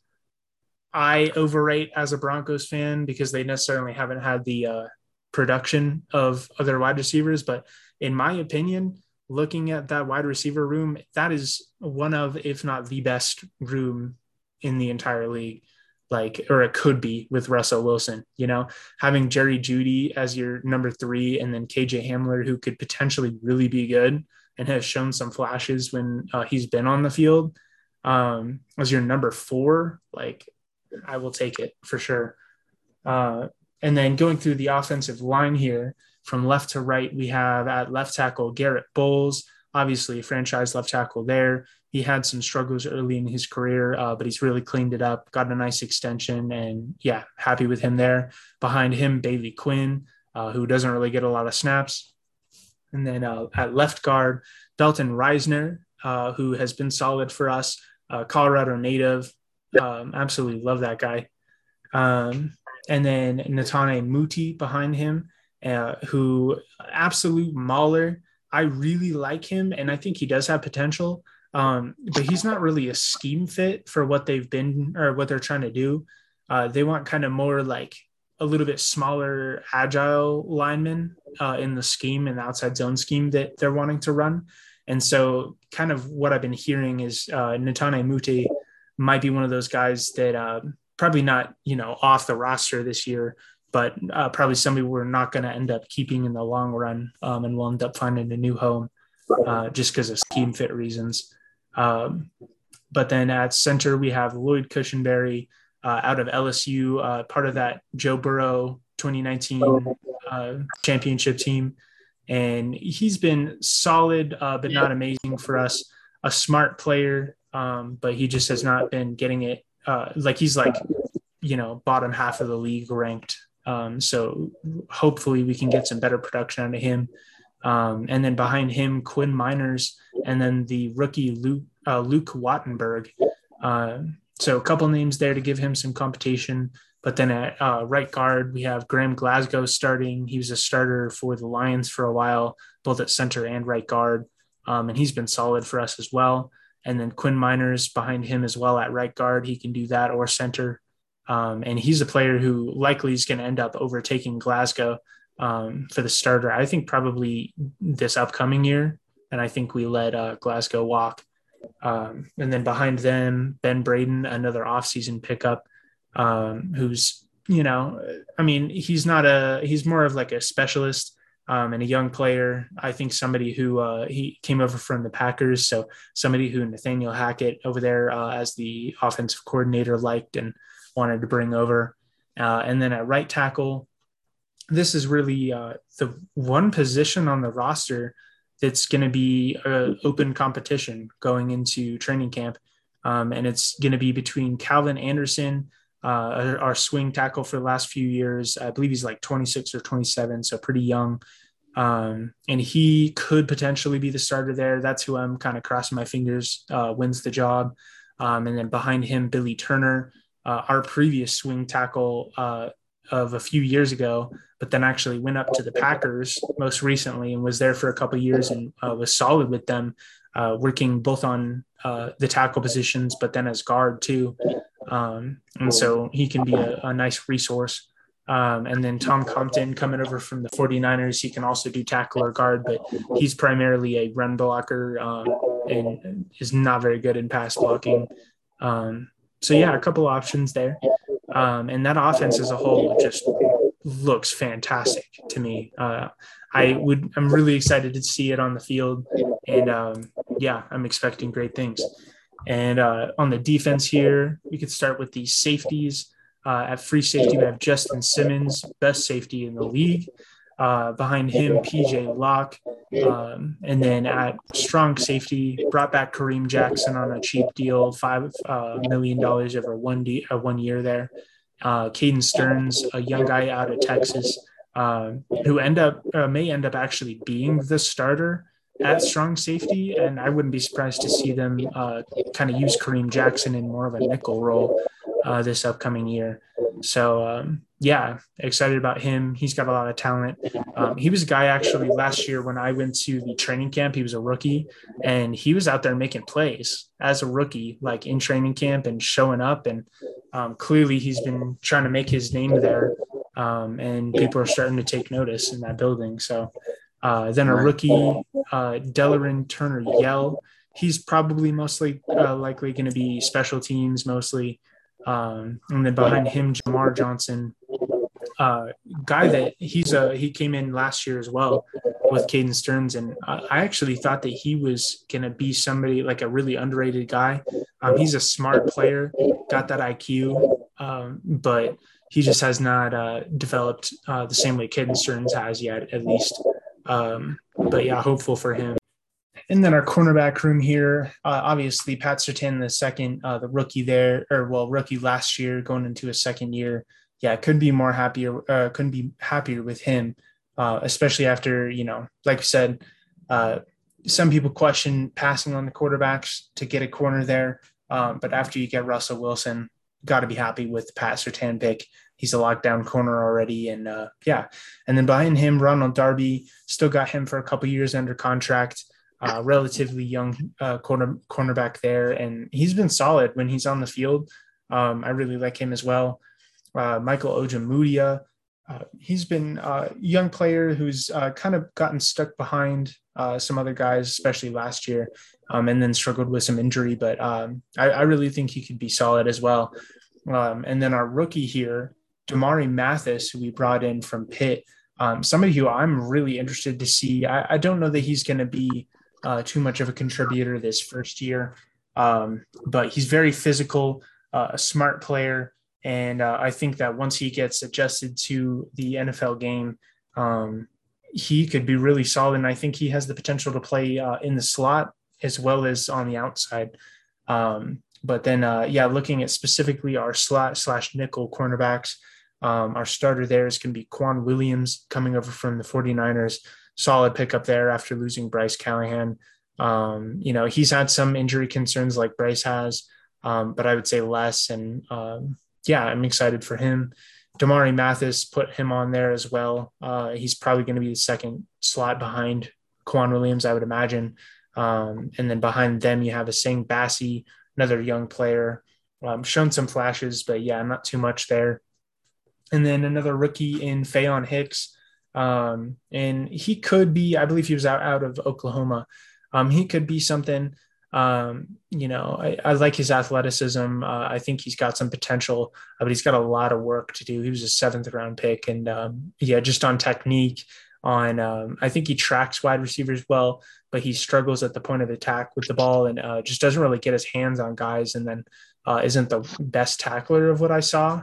I overrate as a Broncos fan because they necessarily haven't had the uh, production of other wide receivers. But in my opinion, looking at that wide receiver room, that is one of, if not the best room in the entire league. Like, or it could be with Russell Wilson, you know, having Jerry Jeudy as your number three and then KJ Hamler, who could potentially really be good and has shown some flashes when uh, he's been on the field um, as your number four. Like, I will take it for sure. Uh, and then going through the offensive line here, from left to right, we have at left tackle Garrett Bolles, obviously a franchise left tackle there. He had some struggles early in his career, uh, but he's really cleaned it up, got a nice extension, and yeah, happy with him there. Behind him, Bailey Quinn, uh, who doesn't really get a lot of snaps. And then uh, at left guard, Dalton Risner, uh, who has been solid for us, uh, Colorado native. Um, absolutely love that guy. Um, and then Netane Muti behind him uh, who absolute mauler. I really like him, and I think he does have potential. Um, but he's not really a scheme fit for what they've been or what they're trying to do. Uh, they want kind of more like a little bit smaller, agile linemen uh, in the scheme and outside zone scheme that they're wanting to run. And so, kind of what I've been hearing is uh, Netane Muti might be one of those guys that uh, probably not, you know, off the roster this year, but uh, probably somebody we're not going to end up keeping in the long run, um, and we'll end up finding a new home uh, just because of scheme fit reasons. Um, but then at center we have Lloyd Cushenberry uh, out of LSU, uh, part of that Joe Burrow 2019 uh, championship team, and he's been solid uh, but not amazing for us. A smart player, um, but he just has not been getting it. like he's like you know bottom half of the league ranked um, so hopefully we can get some better production out of him. Um, and then behind him, Quinn Meinerz, and then the rookie Luke, uh, Luke Wattenberg. So a couple names there to give him some competition. But then at uh, right guard, we have Graham Glasgow starting. He was a starter for the Lions for a while, both at center and right guard. Um, and he's been solid for us as well. And then Quinn Meinerz behind him as well at right guard. He can do that or center. Um, and he's a player who likely is going to end up overtaking Glasgow um, for the starter. I think probably this upcoming year. And I think we let uh, Glasgow walk. Um, and then behind them, Ben Braden, another offseason pickup, um, who's, you know, I mean, he's not a, he's more of like a specialist um, and a young player. I think somebody who uh, he came over from the Packers, so somebody who Nathaniel Hackett over there uh, as the offensive coordinator liked and wanted to bring over. Uh, and then at right tackle, this is really uh, the one position on the roster that's going to be an open competition going into training camp. Um, and it's going to be between Calvin Anderson, uh, our swing tackle for the last few years. I believe he's like 26 or 27, so pretty young. Um, and he could potentially be the starter there. That's who I'm kind of crossing my fingers uh, wins the job. Um, and then behind him, Billy Turner, uh, our previous swing tackle uh, of a few years ago, but then actually went up to the Packers most recently and was there for a couple years and uh, was solid with them, uh, working both on uh, the tackle positions, but then as guard too. Um, and so he can be a, a nice resource. Um, and then Tom Compton coming over from the 49ers. He can also do tackle or guard, but he's primarily a run blocker um, and is not very good in pass blocking. Um, so, yeah, a couple options there. Um, and that offense as a whole just looks fantastic to me. Uh, I would, I'm really excited to see it on the field. And um, yeah, I'm expecting great things. And uh, on the defense here, we could start with the safeties. Uh, at free safety, we have Justin Simmons, best safety in the league. Uh, behind him, PJ Locke. Um, and then at strong safety, brought back Kareem Jackson on a cheap deal, 5 uh, million dollars over one, de- uh, one year there. Uh, Caden Sterns, a young guy out of Texas, uh, who end up uh, may end up actually being the starter at strong safety, and I wouldn't be surprised to see them uh, kind of use Kareem Jackson in more of a nickel role uh, this upcoming year. So um, yeah, excited about him. He's got a lot of talent. Um, he was a guy actually last year when I went to the training camp. He was a rookie, and he was out there making plays as a rookie, like in training camp and showing up. And um, clearly, he's been trying to make his name there, um, and people are starting to take notice in that building. So uh, then a rookie, uh, Delarrin Turner Yell. He's probably mostly uh, likely going to be special teams mostly. Um, and then behind him, Jamar Johnson, uh, guy that he's a he came in last year as well with Caden Sterns, and I actually thought that he was gonna be somebody like a really underrated guy. Um, he's a smart player, got that IQ, um, but he just has not uh, developed uh, the same way Caden Sterns has yet, at least. Um, but yeah, hopeful for him. And then our cornerback room here, uh, obviously Pat Surtain, the second, uh, the rookie there, or well, rookie last year, going into a second year. Yeah, couldn't be more happier. Uh, couldn't be happier with him, uh, especially after you know, like I said, uh, some people question passing on the quarterbacks to get a corner there, um, but after you get Russell Wilson, got to be happy with Pat Surtain pick. He's a lockdown corner already, and uh, yeah. And then behind him, Ronald Darby still got him for a couple years under contract uh, relatively young uh, corner cornerback there, and he's been solid when he's on the field. Um, I really like him as well. Uh, Michael Ojemudia, uh, he's been a young player who's uh, kind of gotten stuck behind uh, some other guys, especially last year, um, and then struggled with some injury. But um, I, I, really think he could be solid as well. Um, and then our rookie here, Damari Mathis, who we brought in from Pitt, um, somebody who I'm really interested to see. I, I don't know that he's going to be uh, too much of a contributor this first year. Um, but he's very physical, uh, a smart player. And uh, I think that once he gets adjusted to the NFL game, um, he could be really solid. And I think he has the potential to play uh, in the slot as well as on the outside. Um, but then, uh, yeah, looking at specifically our slot slash nickel cornerbacks, um, our starter there is going to be K'Waun Williams coming over from the 49ers solid pickup there after losing Bryce Callahan. Um, you know, he's had some injury concerns like Bryce has, um, but I would say less. And um, yeah, I'm excited for him. Damari Mathis put him on there as well. Uh, he's probably going to be the second slot behind K'Waun Williams, I would imagine. Um, and then behind them, you have Essang Bassey, another young player, um, shown some flashes, but yeah, not too much there. And then another rookie in Faion Hicks, um, and he could be, I believe he was out, out of Oklahoma. Um, he could be something. Um, you know, I, I, like his athleticism. Uh, I think he's got some potential, uh, but he's got a lot of work to do. He was a seventh round pick, and um, yeah, just on technique, on. Um, I think he tracks wide receivers well, but he struggles at the point of attack with the ball and uh, just doesn't really get his hands on guys. And then uh, isn't the best tackler of what I saw.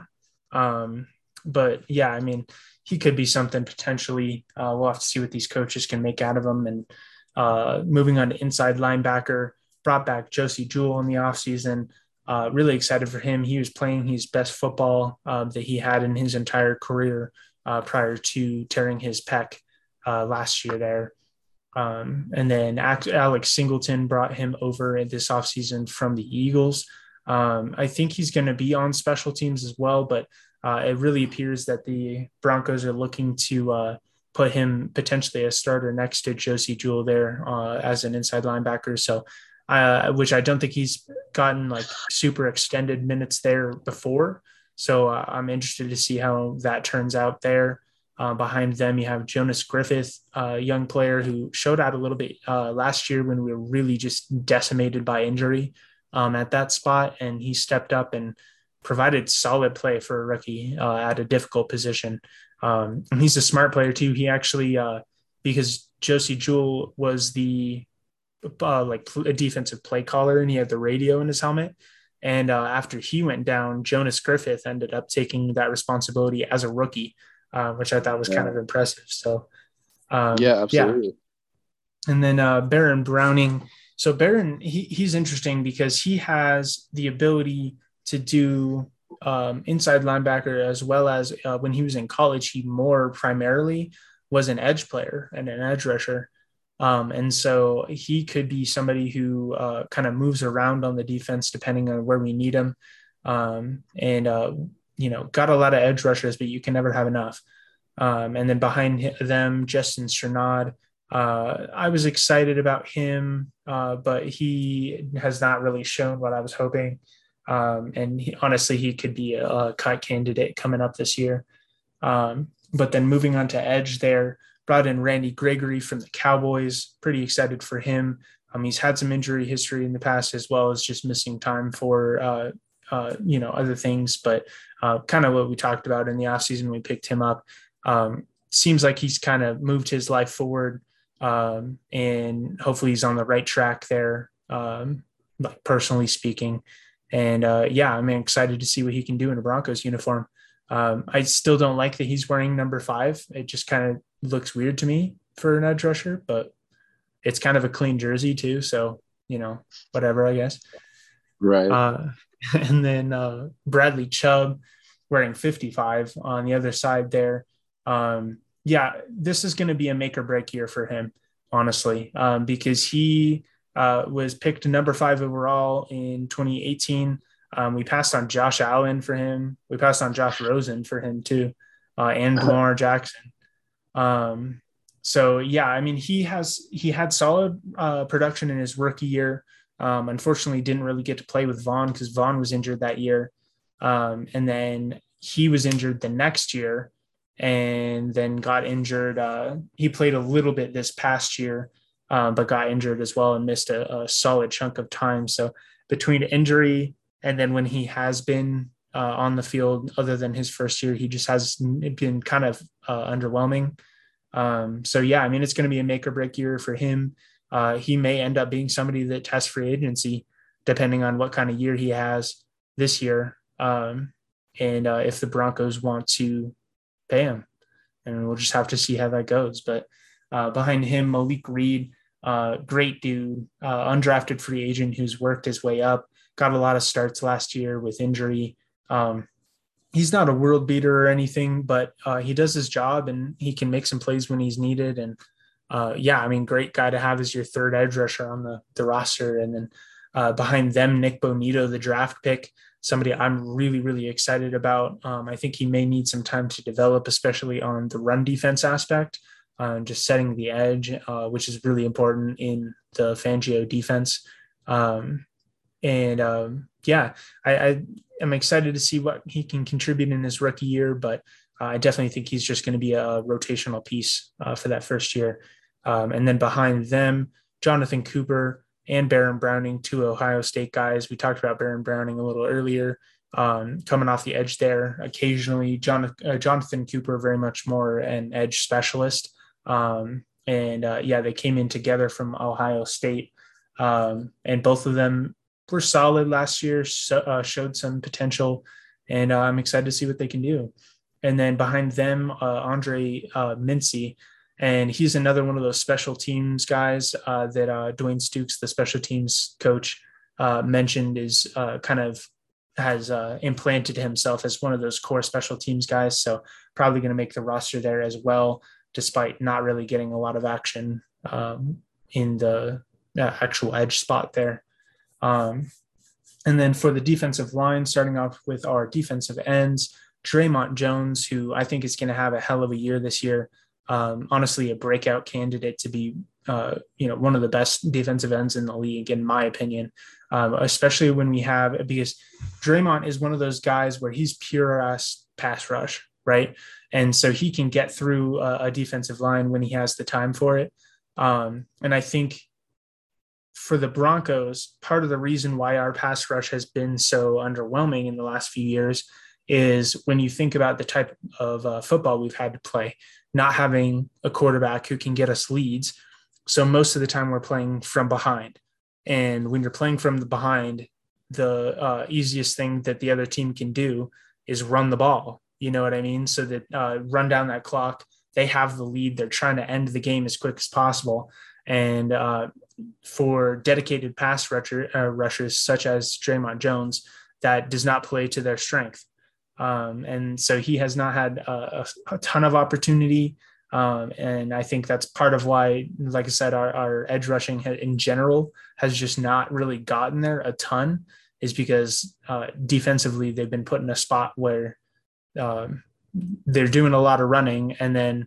Um, but yeah, I mean, he could be something potentially. Uh, we'll have to see what these coaches can make out of him. And uh, moving on to inside linebacker, brought back Josey Jewell in the offseason. Uh, really excited for him. He was playing his best football uh, that he had in his entire career uh, prior to tearing his pec uh, last year there. Um, and then Alex Singleton brought him over this offseason from the Eagles. Um, I think he's going to be on special teams as well, but uh, it really appears that the Broncos are looking to uh, put him potentially a starter next to Josey Jewell there uh, as an inside linebacker. So, uh, which I don't think he's gotten like super extended minutes there before. So uh, I'm interested to see how that turns out there. Uh, behind them, you have Jonas Griffith, a young player who showed out a little bit last year when we were really just decimated by injury um, at that spot, and he stepped up and provided solid play for a rookie uh, at a difficult position. Um, and he's a smart player too. He actually, uh, because Josey Jewell was the uh, like a defensive play caller and he had the radio in his helmet. And uh, after he went down, Jonas Griffith ended up taking that responsibility as a rookie, uh, which I thought was yeah. kind of impressive. So, um, yeah, absolutely. Yeah. And then uh, Baron Browning. So Baron, he, he's interesting because he has the ability to do um, inside linebacker as well as uh, when he was in college, he more primarily was an edge player and an edge rusher. Um, and so he could be somebody who uh, kind of moves around on the defense depending on where we need him. Um, and, uh, you know, got a lot of edge rushers, but you can never have enough. Um, and then behind them, Justin Strnad. Uh, I was excited about him, uh, but he has not really shown what I was hoping. Um, and he, honestly, he could be a, a, cut candidate coming up this year. Um, but then moving on to edge there, brought in Randy Gregory from the Cowboys. Pretty excited for him. Um, he's had some injury history in the past as well as just missing time for uh, uh, you know other things. But uh, kind of what we talked about in the offseason, we picked him up. Um, seems like he's kind of moved his life forward, um, and hopefully he's on the right track there. Um, like personally speaking, and uh, yeah, I'm excited to see what he can do in a Broncos uniform. Um, I still don't like that he's wearing number five. It just kind of looks weird to me for an edge rusher, but it's kind of a clean jersey too. So, you know, whatever, I guess. Right. Uh, and then uh, Bradley Chubb wearing 55 on the other side there. Um, yeah, this is going to be a make or break year for him, honestly, um, because he uh, was picked number five overall in 2018. Um, we passed on Josh Allen for him. We passed on Josh Rosen for him too, uh, and uh-huh. Lamar Jackson. Um, so yeah, I mean he has he had solid uh, production in his rookie year. Um, unfortunately, didn't really get to play with Von because Von was injured that year, um, and then he was injured the next year, and then got injured. Uh, he played a little bit this past year, um, but got injured as well and missed a, a, solid chunk of time. So between injury and then when he has been uh, on the field, other than his first year, he just has been kind of uh, underwhelming. Um, so yeah, I mean, it's going to be a make or break year for him. Uh, he may end up being somebody that tests free agency, depending on what kind of year he has this year, um, and uh, if the Broncos want to pay him, and we'll just have to see how that goes. But uh, behind him, Malik Reed uh, great dude, uh, undrafted free agent who's worked his way up, got a lot of starts last year with injury. Um, he's not a world beater or anything, but uh, he does his job and he can make some plays when he's needed. And uh, yeah, I mean, great guy to have as your third edge rusher on the, the roster. And then uh, behind them, Nik Bonitto, the draft pick, somebody I'm really, really excited about. Um, I think he may need some time to develop, especially on the run defense aspect uh, just setting the edge, uh, which is really important in the Fangio defense. Um, and um, yeah, I, I, am excited to see what he can contribute in his rookie year, but uh, I definitely think he's just going to be a rotational piece uh, for that first year. Um, and then behind them, Jonathan Cooper and Baron Browning, two Ohio State guys. We talked about Baron Browning a little earlier, um, coming off the edge there. Occasionally, John, uh, Jonathan Cooper, very much more an edge specialist Um, and uh, yeah, they came in together from Ohio State, um, and both of them were solid last year. So, uh, showed some potential, and uh, I'm excited to see what they can do. And then behind them, uh, Andre uh, Mintze, and he's another one of those special teams guys uh, that Dwayne Stukes, the special teams coach, mentioned is kind of has implanted himself as one of those core special teams guys. So probably going to make the roster there as well despite not really getting a lot of action um, in the uh, actual edge spot there. Um, and then for the defensive line, starting off with our defensive ends, Dre'Mont Jones, who I think is going to have a hell of a year this year. Um, honestly, a breakout candidate to be, uh, you know, one of the best defensive ends in the league, in my opinion. Um, especially when we have because Dre'Mont is one of those guys where he's pure ass pass rush, right? and so he can get through a, a defensive line when he has the time for it. Um, and I think for the Broncos, part of the reason why our pass rush has been so underwhelming in the last few years is when you think about the type of uh, football we've had to play, not having a quarterback who can get us leads. So most of the time we're playing from behind. And when you're playing from the behind, the uh, easiest thing that the other team can do is run the ball you know what I mean? So that uh, run down that clock. They have the lead. They're trying to end the game as quick as possible. And uh, for dedicated pass rusher, uh, rushers such as Dre'Mont Jones, that does not play to their strength. Um, and so he has not had a, a, a ton of opportunity. Um, and I think that's part of why, like I said, our, our edge rushing in general has just not really gotten there a ton, is because uh, defensively they've been put in a spot where um, they're doing a lot of running and then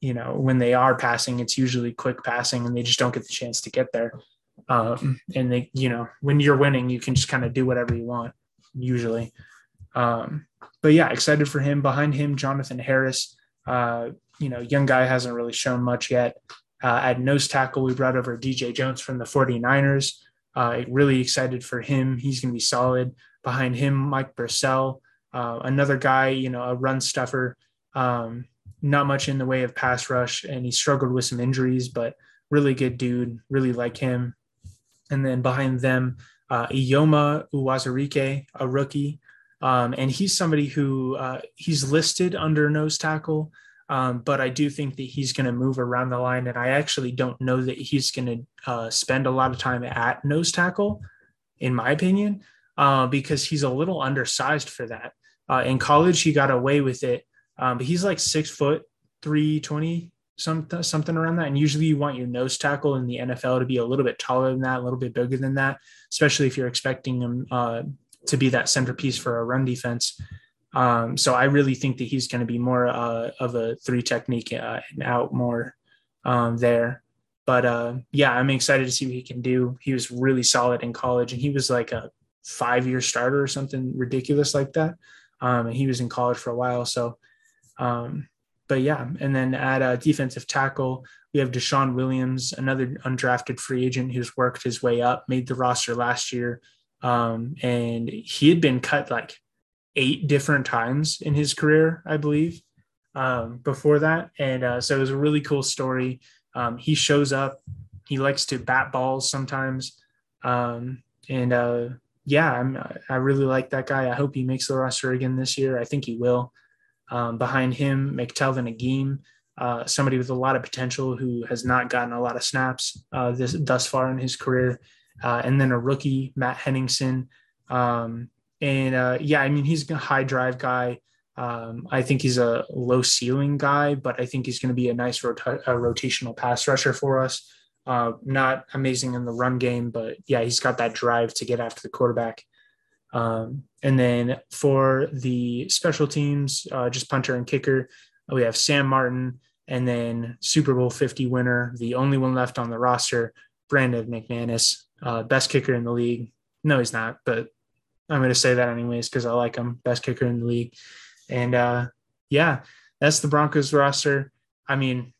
you know when they are passing it's usually quick passing and they just don't get the chance to get there. Um, and they you know when you're winning you can just kind of do whatever you want usually. Um, but yeah excited for him. Behind him jonathan harris. Uh, you know young guy hasn't really shown much yet. Uh, at nose tackle we brought over dj jones from the 49ers uh, really excited for him. He's going to be solid. Behind him mike Purcell uh, another guy, you know, a run stuffer, um, not much in the way of pass rush, and he struggled with some injuries, but really good dude, really like him. And then behind them, uh, Eyioma Uwazurike, a rookie. Um, and he's somebody who uh, he's listed under nose tackle, um, but I do think that he's going to move around the line. And I actually don't know that he's going to uh, spend a lot of time at nose tackle, in my opinion, uh, because he's a little undersized for that. Uh, in college, he got away with it, um, but he's like six foot, three twenty, something something around that. And usually, you want your nose tackle in the NFL to be a little bit taller than that, a little bit bigger than that, especially if you're expecting him uh, to be that centerpiece for a run defense. Um, so I really think that he's going to be more uh, of a three technique uh, and out more um, there. But uh, yeah, I'm excited to see what he can do. He was really solid in college, and he was like a five year starter or something ridiculous like that. Um, and he was in college for a while. So, um, but yeah, and then at a defensive tackle, we have DeShawn Williams, another undrafted free agent who's worked his way up, made the roster last year. Um, and he had been cut like eight different times in his career, I believe, um, before that. And uh, so it was a really cool story. Um, he shows up, he likes to bat balls sometimes. Um, and uh, yeah, I'm, I really like that guy. I hope he makes the roster again this year. I think he will. Um, behind him, McTelvin Agim, uh, somebody with a lot of potential who has not gotten a lot of snaps uh, this thus far in his career. Uh, and then a rookie, Matt Henningsen. Um, and uh, yeah, I mean, he's a high drive guy. Um, I think he's a low ceiling guy, but I think he's going to be a nice rota- a rotational pass rusher for us. Uh, not amazing in the run game, but yeah, he's got that drive to get after the quarterback. Um, and then for the special teams, uh, just punter and kicker, we have Sam Martin, and then Super Bowl 50 winner, the only one left on the roster, Brandon McManus, uh, best kicker in the league. No, he's not, but I'm going to say that anyways because I like him, best kicker in the league. And uh, yeah, that's the Broncos roster. I mean,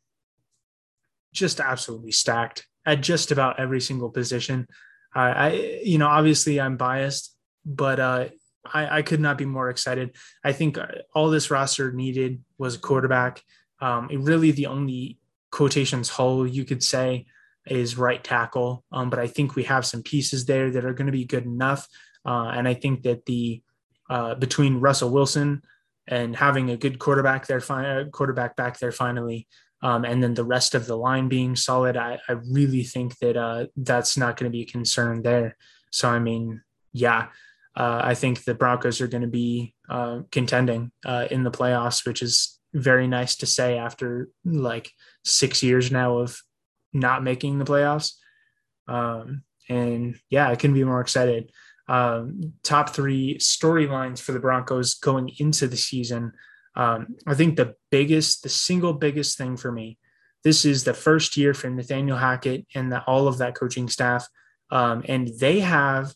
just absolutely stacked at just about every single position. Uh, I, you know, obviously I'm biased, but uh, I, I could not be more excited. I think all this roster needed was a quarterback. Um, really the only quotations hole, you could say, is right tackle. Um, but I think we have some pieces there that are going to be good enough. Uh, and I think that the uh, between Russell Wilson and having a good quarterback there, fi- uh, quarterback back there finally, um, and then the rest of the line being solid, I, I really think that uh, that's not going to be a concern there. So I mean, yeah, uh, I think the Broncos are going to be uh, contending uh, in the playoffs, which is very nice to say after like six years now of not making the playoffs. Um, and yeah, I couldn't be more excited. Um, top three storylines for the Broncos going into the season. Um, I think the biggest, the single biggest thing for me, this is the first year for Nathaniel Hackett and the, all of that coaching staff. Um, and they have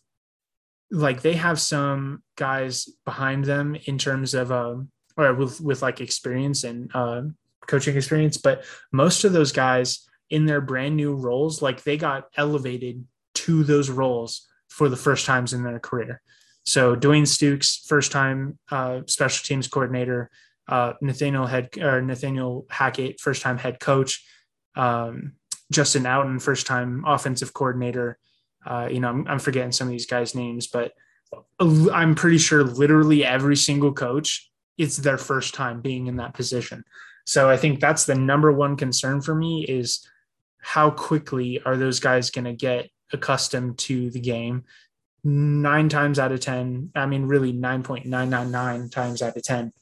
like they have some guys behind them in terms of um or with with like experience and uh, coaching experience but most of those guys in their brand new roles like they got elevated to those roles for the first times in their career so Dwayne Stukes first time uh, special teams coordinator uh, Nathaniel head or Nathaniel Hackett first time head coach um, Justin Outten, first time offensive coordinator uh, you know, I'm, I'm forgetting some of these guys' names, but I'm pretty sure literally every single coach, it's their first time being in that position. So I think that's the number one concern for me is how quickly are those guys going to get accustomed to the game? Nine times out of 10, I mean, really 9.999 times out of 10,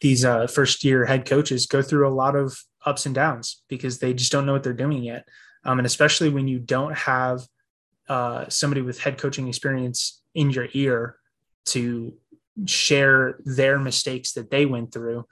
these uh, first year head coaches go through a lot of ups and downs because they just don't know what they're doing yet. Um, and especially when you don't have uh, somebody with head coaching experience in your ear to share their mistakes that they went through,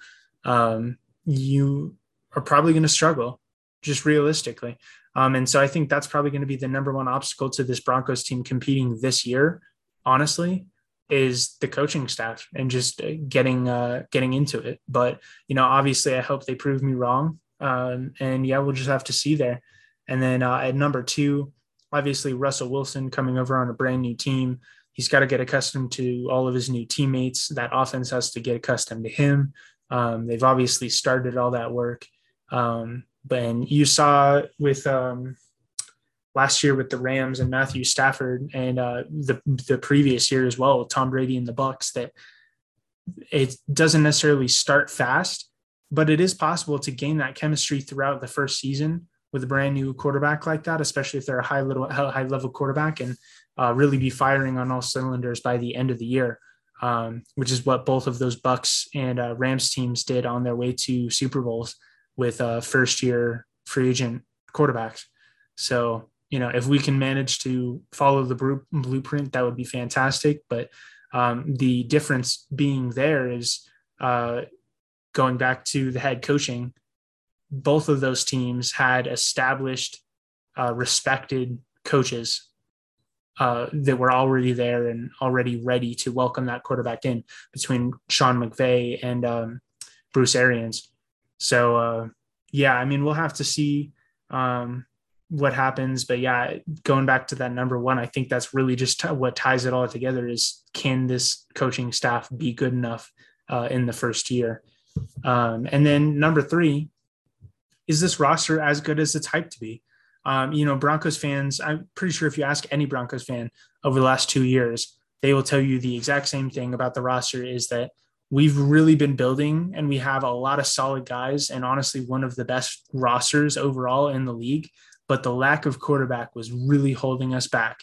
um, you are probably going to struggle, just realistically. Um, and so I think that's probably going to be the number one obstacle to this Broncos team competing this year, honestly, is the coaching staff and just uh, getting uh, getting into it. But you know, obviously, I hope they prove me wrong. Um, and yeah, we'll just have to see there. And then uh, at number two, obviously Russell Wilson coming over on a brand new team. He's got to get accustomed to all of his new teammates. That offense has to get accustomed to him. Um, they've obviously started all that work. Um, and you saw with um, last year with the Rams and Matthew Stafford, and uh, the the previous year as well, Tom Brady and the Bucks, that it doesn't necessarily start fast, but it is possible to gain that chemistry throughout the first season with a brand new quarterback like that, especially if they're a high little high level quarterback and uh, really be firing on all cylinders by the end of the year, um, which is what both of those Bucks and uh, Rams teams did on their way to Super Bowls with uh, first year free agent quarterbacks. So you know if we can manage to follow the blueprint, that would be fantastic. But um, the difference being there is uh, going back to the head coaching both of those teams had established, uh, respected coaches uh, that were already there and already ready to welcome that quarterback in between Sean McVay and um, Bruce Arians. So, uh, yeah, I mean, we'll have to see um, what happens. But yeah, going back to that number one, I think that's really just t- what ties it all together is can this coaching staff be good enough uh, in the first year? Um, and then number three, is this roster as good as it's hyped to be? Um, you know, Broncos fans, I'm pretty sure if you ask any Broncos fan over the last two years, they will tell you the exact same thing about the roster is that we've really been building and we have a lot of solid guys and honestly one of the best rosters overall in the league. But the lack of quarterback was really holding us back.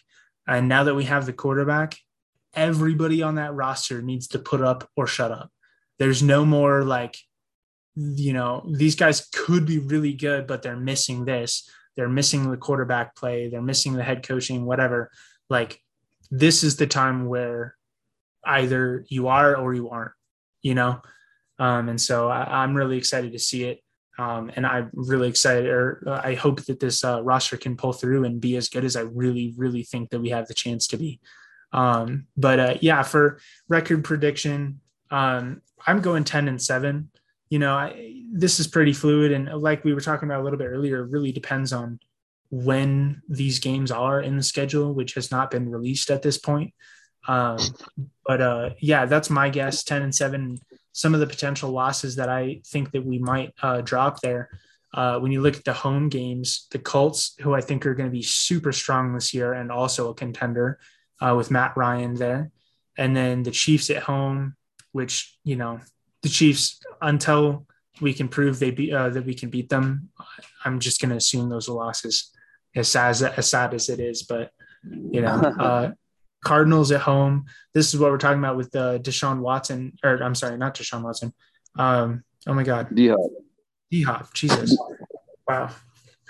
And now that we have the quarterback, everybody on that roster needs to put up or shut up. There's no more like you know, these guys could be really good, but they're missing this. They're missing the quarterback play. They're missing the head coaching, whatever. Like, this is the time where either you are or you aren't, you know? Um, and so I, am really excited to see it. Um, and I'm really excited, or uh, I hope that this uh, roster can pull through and be as good as I really, really think that we have the chance to be. Um, but uh, yeah, for record prediction, um, I'm going 10 and 7 you know, I, this is pretty fluid. And like we were talking about a little bit earlier, really depends on when these games are in the schedule, which has not been released at this point. Um, but uh, yeah, that's my guess 10 and 7. Some of the potential losses that I think that we might uh, drop there. uh, when you look at the home games, the Colts, who I think are going to be super strong this year and also a contender uh, with Matt Ryan there, and then the Chiefs at home, which you know the Chiefs until we can prove they be uh, that we can beat them. I'm just going to assume those are losses, as sad as, as sad as it is. But you know, uh, Cardinals at home. This is what we're talking about with uh, Deshaun Watson, or I'm sorry, not Deshaun Watson. Um, oh my God, D Hop. D Hop, Jesus, wow.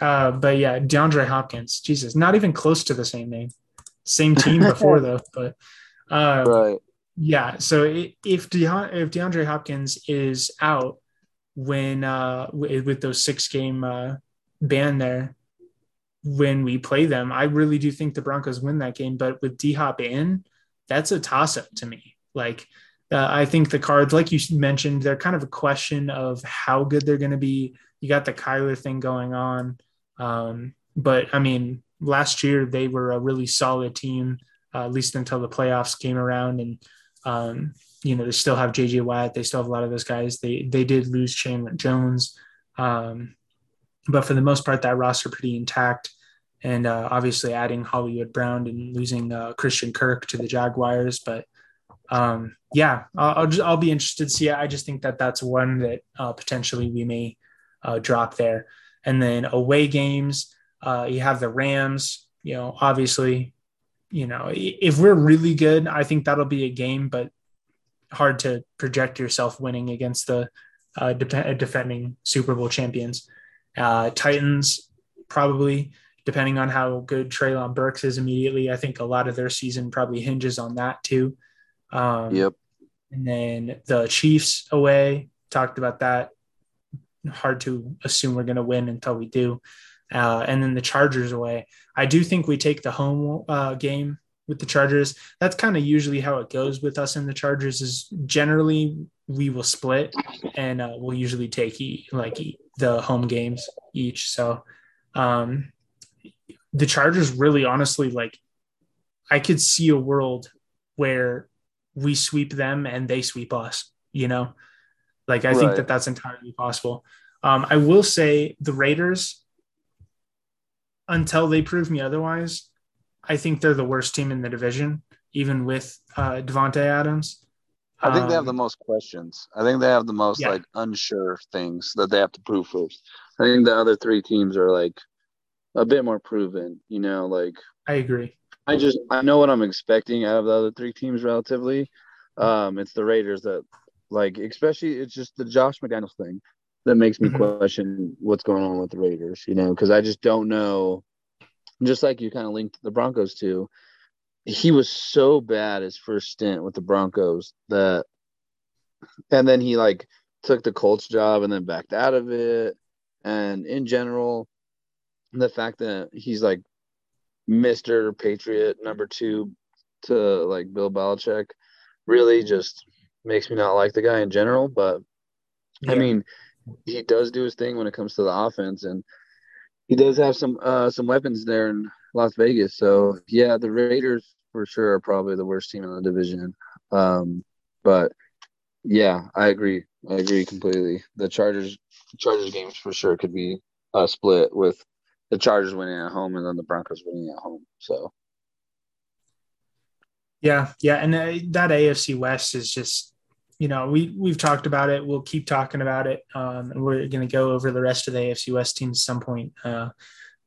Uh, but yeah, DeAndre Hopkins, Jesus, not even close to the same name, same team before though. But uh, right, yeah. So if De- if DeAndre Hopkins is out when uh, with those six game uh, ban there, when we play them. I really do think the Broncos win that game, but with D Hop in, that's a toss up to me. Like, uh, I think the cards, like you mentioned, they're kind of a question of how good they're going to be. You got the Kyler thing going on. Um, but I mean, last year they were a really solid team, uh, at least until the playoffs came around. And, um, you know, they still have JJ Watt. They still have a lot of those guys. They, they did lose Chandler Jones. Um, but for the most part, that roster pretty intact. And uh, obviously, adding Hollywood Brown and losing uh, Christian Kirk to the Jaguars. But um, yeah, I'll, I'll, just, I'll be interested to see. I just think that that's one that uh, potentially we may uh, drop there. And then away games, uh, you have the Rams. You know, obviously, you know, if we're really good, I think that'll be a game, but hard to project yourself winning against the uh, de- defending Super Bowl champions. Uh, Titans probably, depending on how good Treylon Burks is immediately. I think a lot of their season probably hinges on that too. Um, yep. And then the Chiefs away, talked about that. Hard to assume we're going to win until we do. Uh, and then the Chargers away. I do think we take the home uh, game with the Chargers. That's kind of usually how it goes with us in the Chargers. Is generally we will split, and uh, we'll usually take like the home games each. So um, the Chargers really honestly like I could see a world where we sweep them and they sweep us, you know? Like I right. think that that's entirely possible. Um, I will say the Raiders until they prove me otherwise, I think they're the worst team in the division, even with uh, Davante Adams. I think um, they have the um, most questions. I think they have the most yeah. like unsure things that they have to prove first. I think the other three teams are like a bit more proven. You know, like I agree. I just I know what I'm expecting out of the other three teams relatively. Um, it's the Raiders that like especially it's just the Josh McDaniels thing that makes me mm-hmm. question what's going on with the Raiders. You know, because I just don't know. Just like you kind of linked the Broncos to, he was so bad his first stint with the Broncos that, and then he like took the Colts job and then backed out of it. And in general, the fact that he's like Mr. Patriot number two to like Bill Belichick really just makes me not like the guy in general. But yeah. I mean, he does do his thing when it comes to the offense, and he does have some uh, some weapons there in Las Vegas. So yeah, the Raiders for sure are probably the worst team in the division. Um, but yeah, I agree. I agree completely. The Chargers Chargers games for sure could be a split with the Chargers winning at home and then the Broncos winning at home. So yeah, yeah, and uh, that AFC West is just you know we we've talked about it. We'll keep talking about it, um, and we're going to go over the rest of the AFC West teams at some point. Uh,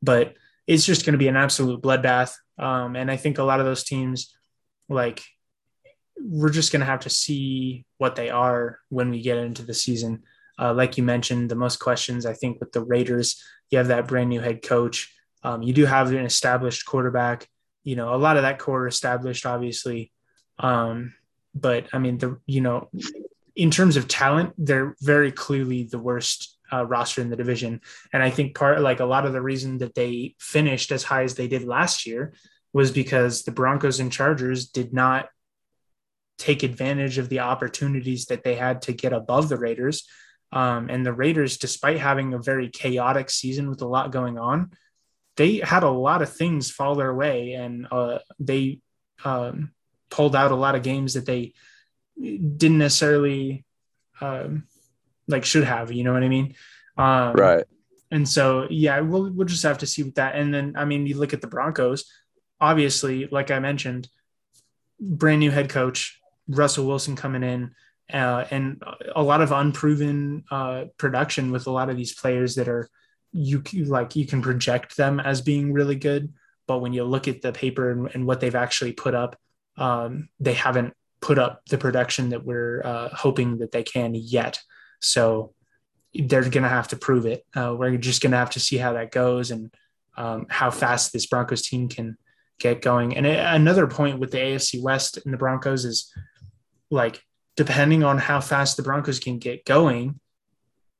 but it's just going to be an absolute bloodbath. Um, and I think a lot of those teams, like, we're just going to have to see what they are when we get into the season. Uh, like you mentioned, the most questions I think with the Raiders, you have that brand new head coach. Um, you do have an established quarterback. You know, a lot of that core established, obviously. Um, but I mean, the you know, in terms of talent, they're very clearly the worst uh, roster in the division. And I think part like a lot of the reason that they finished as high as they did last year was because the Broncos and Chargers did not take advantage of the opportunities that they had to get above the Raiders. Um, and the Raiders, despite having a very chaotic season with a lot going on, they had a lot of things fall their way and uh, they um, pulled out a lot of games that they didn't necessarily um, like should have. You know what I mean? Um, right. and so yeah, we'll we'll just have to see with that. And then I mean, you look at the Broncos. Obviously, like I mentioned, brand new head coach Russell Wilson coming in, uh, and a lot of unproven uh, production with a lot of these players that are you like you can project them as being really good, but when you look at the paper and, and what they've actually put up, um, they haven't put up the production that we're uh, hoping that they can yet. So they're going to have to prove it. Uh, we're just going to have to see how that goes and um, how fast this Broncos team can get going. And another point with the AFC West and the Broncos is like, depending on how fast the Broncos can get going,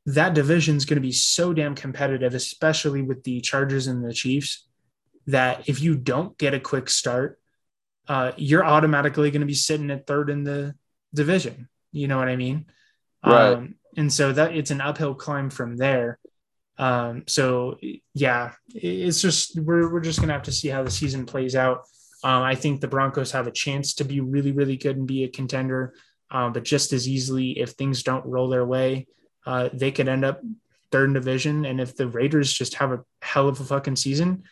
that division is going to be so damn competitive, especially with the Chargers and the Chiefs, that if you don't get a quick start, uh, you're automatically going to be sitting at third in the division. You know what I mean? Right. Um, and so that it's an uphill climb from there. Um, so yeah, it's just we're we're just gonna have to see how the season plays out. Um, I think the Broncos have a chance to be really really good and be a contender, um, but just as easily if things don't roll their way, uh, they could end up third in division. And if the Raiders just have a hell of a fucking season,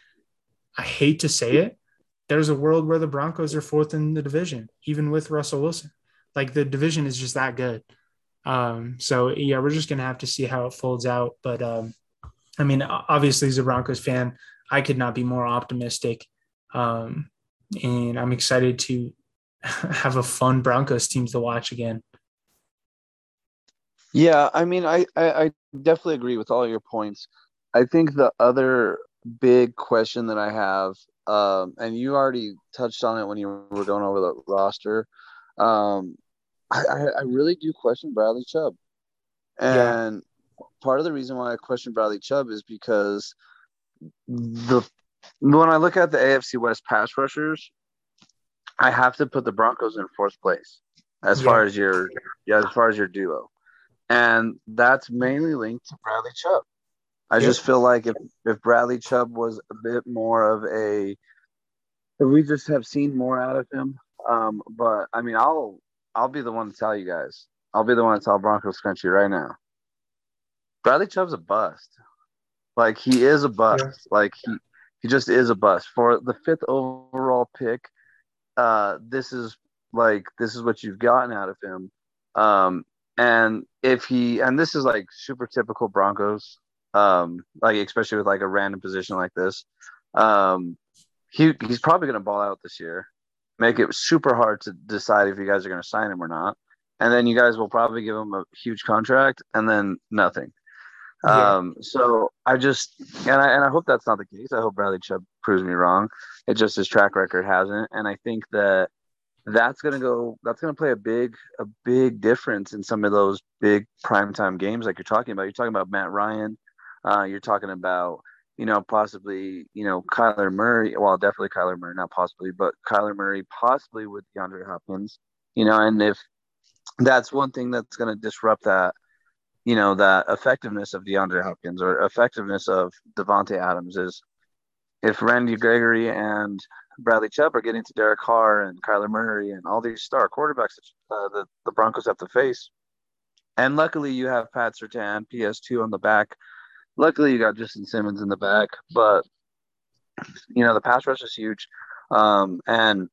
I hate to say it, there's a world where the Broncos are fourth in the division, even with Russell Wilson. Like the division is just that good. Um, so yeah, we're just gonna have to see how it folds out. But um, I mean, obviously, as a Broncos fan, I could not be more optimistic, um, and I'm excited to have a fun Broncos team to watch again. Yeah, I mean, I, I, I definitely agree with all your points. I think the other big question that I have, um, and you already touched on it when you were going over the roster, um, I, I really do question Bradley Chubb. And yeah. part of the reason why I question Bradley Chubb is because the when I look at the AFC West pass rushers, I have to put the Broncos in fourth place as yeah. far as your yeah, as far as your duo. And that's mainly linked to Bradley Chubb. I just feel like if, if Bradley Chubb was a bit more of a we just have seen more out of him. Um, but I mean I'll I'll be the one to tell you guys. I'll be the one to tell Broncos country right now. Bradley Chubb's a bust. Like he is a bust. Yeah. Like he he just is a bust. For the fifth overall pick, uh, this is like this is what you've gotten out of him. Um, and if he and this is like super typical Broncos, um, like especially with like a random position like this, um, he he's probably gonna ball out this year make it super hard to decide if you guys are going to sign him or not. And then you guys will probably give him a huge contract and then nothing. Yeah. Um, so I just and I and I hope that's not the case. I hope Bradley Chubb proves me wrong. It just his track record hasn't, and I think that that's gonna go. That's gonna play a big a big difference in some of those big primetime games like you're talking about. You're talking about Matt Ryan. Uh, you're talking about you know, possibly, you know, Kyler Murray. Well, definitely Kyler Murray, not possibly, but Kyler Murray, possibly with DeAndre Hopkins. You know, and if that's one thing that's going to disrupt that, you know, that effectiveness of DeAndre Hopkins or effectiveness of Davante Adams is if Randy Gregory and Bradley Chubb are getting to Derek Carr and Kyler Murray and all these star quarterbacks uh, that the Broncos have to face. And luckily, you have Pat Surtain, PS2 on the back luckily you got Justin Simmons in the back, but you know the pass rush is huge, um, and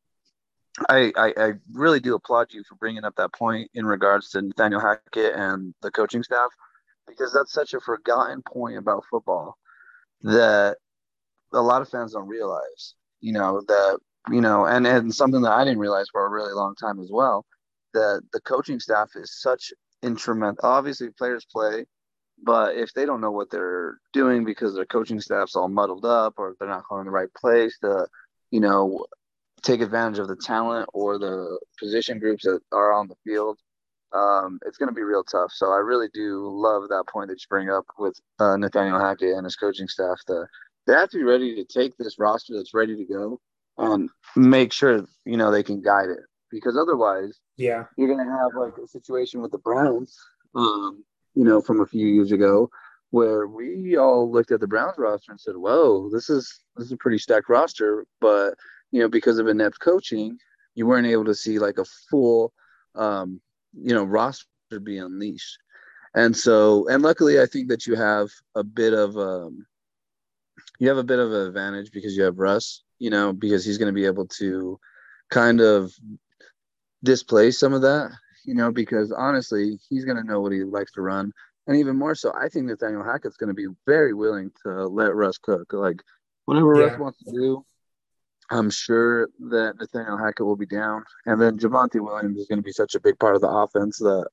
I, I, I really do applaud you for bringing up that point in regards to Nathaniel Hackett and the coaching staff because that's such a forgotten point about football that a lot of fans don't realize. You know that you know, and and something that I didn't realize for a really long time as well that the coaching staff is such instrumental. Obviously, players play but if they don't know what they're doing because their coaching staff's all muddled up or they're not calling the right place to, you know, take advantage of the talent or the position groups that are on the field, um, it's going to be real tough. So I really do love that point that you bring up with uh, Nathaniel Hackett and his coaching staff. To, they have to be ready to take this roster that's ready to go and make sure, you know, they can guide it. Because otherwise, yeah, you're going to have like a situation with the Browns um, you know, from a few years ago, where we all looked at the Browns roster and said, "Whoa, this is this is a pretty stacked roster." But you know, because of inept coaching, you weren't able to see like a full, um, you know, roster be unleashed. And so, and luckily, I think that you have a bit of um, you have a bit of an advantage because you have Russ, you know, because he's going to be able to kind of displace some of that, you know, because honestly, he's going to know what he likes to run. And even more so, I think Nathaniel Hackett's going to be very willing to let Russ cook. Like, whatever yeah. Russ wants to do, I'm sure that Nathaniel Hackett will be down. And then Javonte Williams is going to be such a big part of the offense that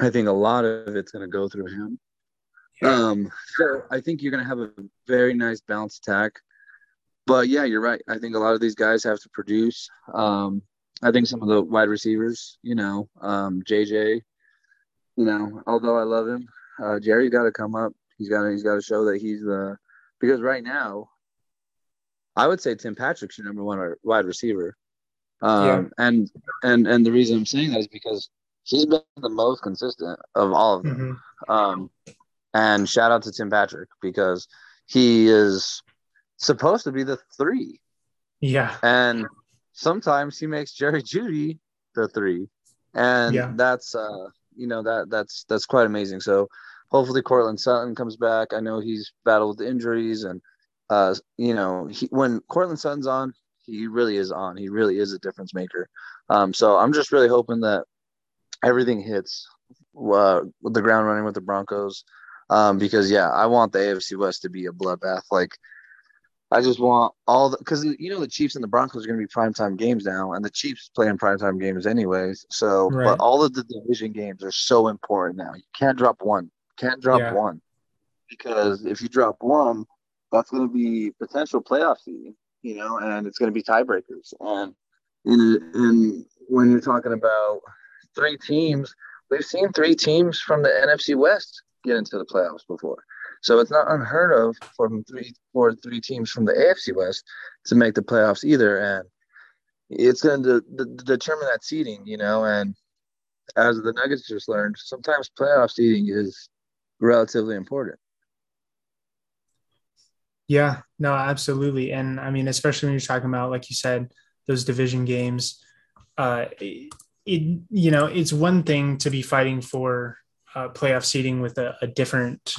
I think a lot of it's going to go through him. Yeah. Um, so I think you're going to have a very nice balanced attack. But yeah, you're right. I think a lot of these guys have to produce. Um, I think some of the wide receivers, you know, um, JJ, you know, although I love him, uh, Jerry's got to come up. He's got to he's got to show that he's the because right now, I would say Tim Patrick's your number one wide receiver. Um, yeah. and and and the reason I'm saying that is because he's been the most consistent of all of them. Mm-hmm. Um, and shout out to Tim Patrick because he is supposed to be the three. Yeah. And sometimes he makes Jerry Jeudy the three. And yeah. that's uh you know that that's that's quite amazing. So hopefully Courtland Sutton comes back. I know he's battled with injuries and uh you know he, when Courtland Sutton's on, he really is on. He really is a difference maker. Um so I'm just really hoping that everything hits uh, with the ground running with the Broncos. Um, because yeah, I want the AFC West to be a bloodbath. Like, I just want all the because you know the Chiefs and the Broncos are going to be primetime games now, and the Chiefs play in primetime games anyways. So, right. but all of the division games are so important now. You can't drop one. Can't drop yeah. one because if you drop one, that's going to be potential playoff seeding. You know, and it's going to be tiebreakers. And in in when you're talking about three teams, we've seen three teams from the NFC West get into the playoffs before. So it's not unheard of for three for three teams from the AFC West to make the playoffs either, and it's going to de- de- determine that seeding, you know. And as the Nuggets just learned, sometimes playoff seeding is relatively important. Yeah, no, absolutely, and I mean, especially when you're talking about, like you said, those division games. Uh, it, you know, it's one thing to be fighting for uh, playoff seeding with a, a, different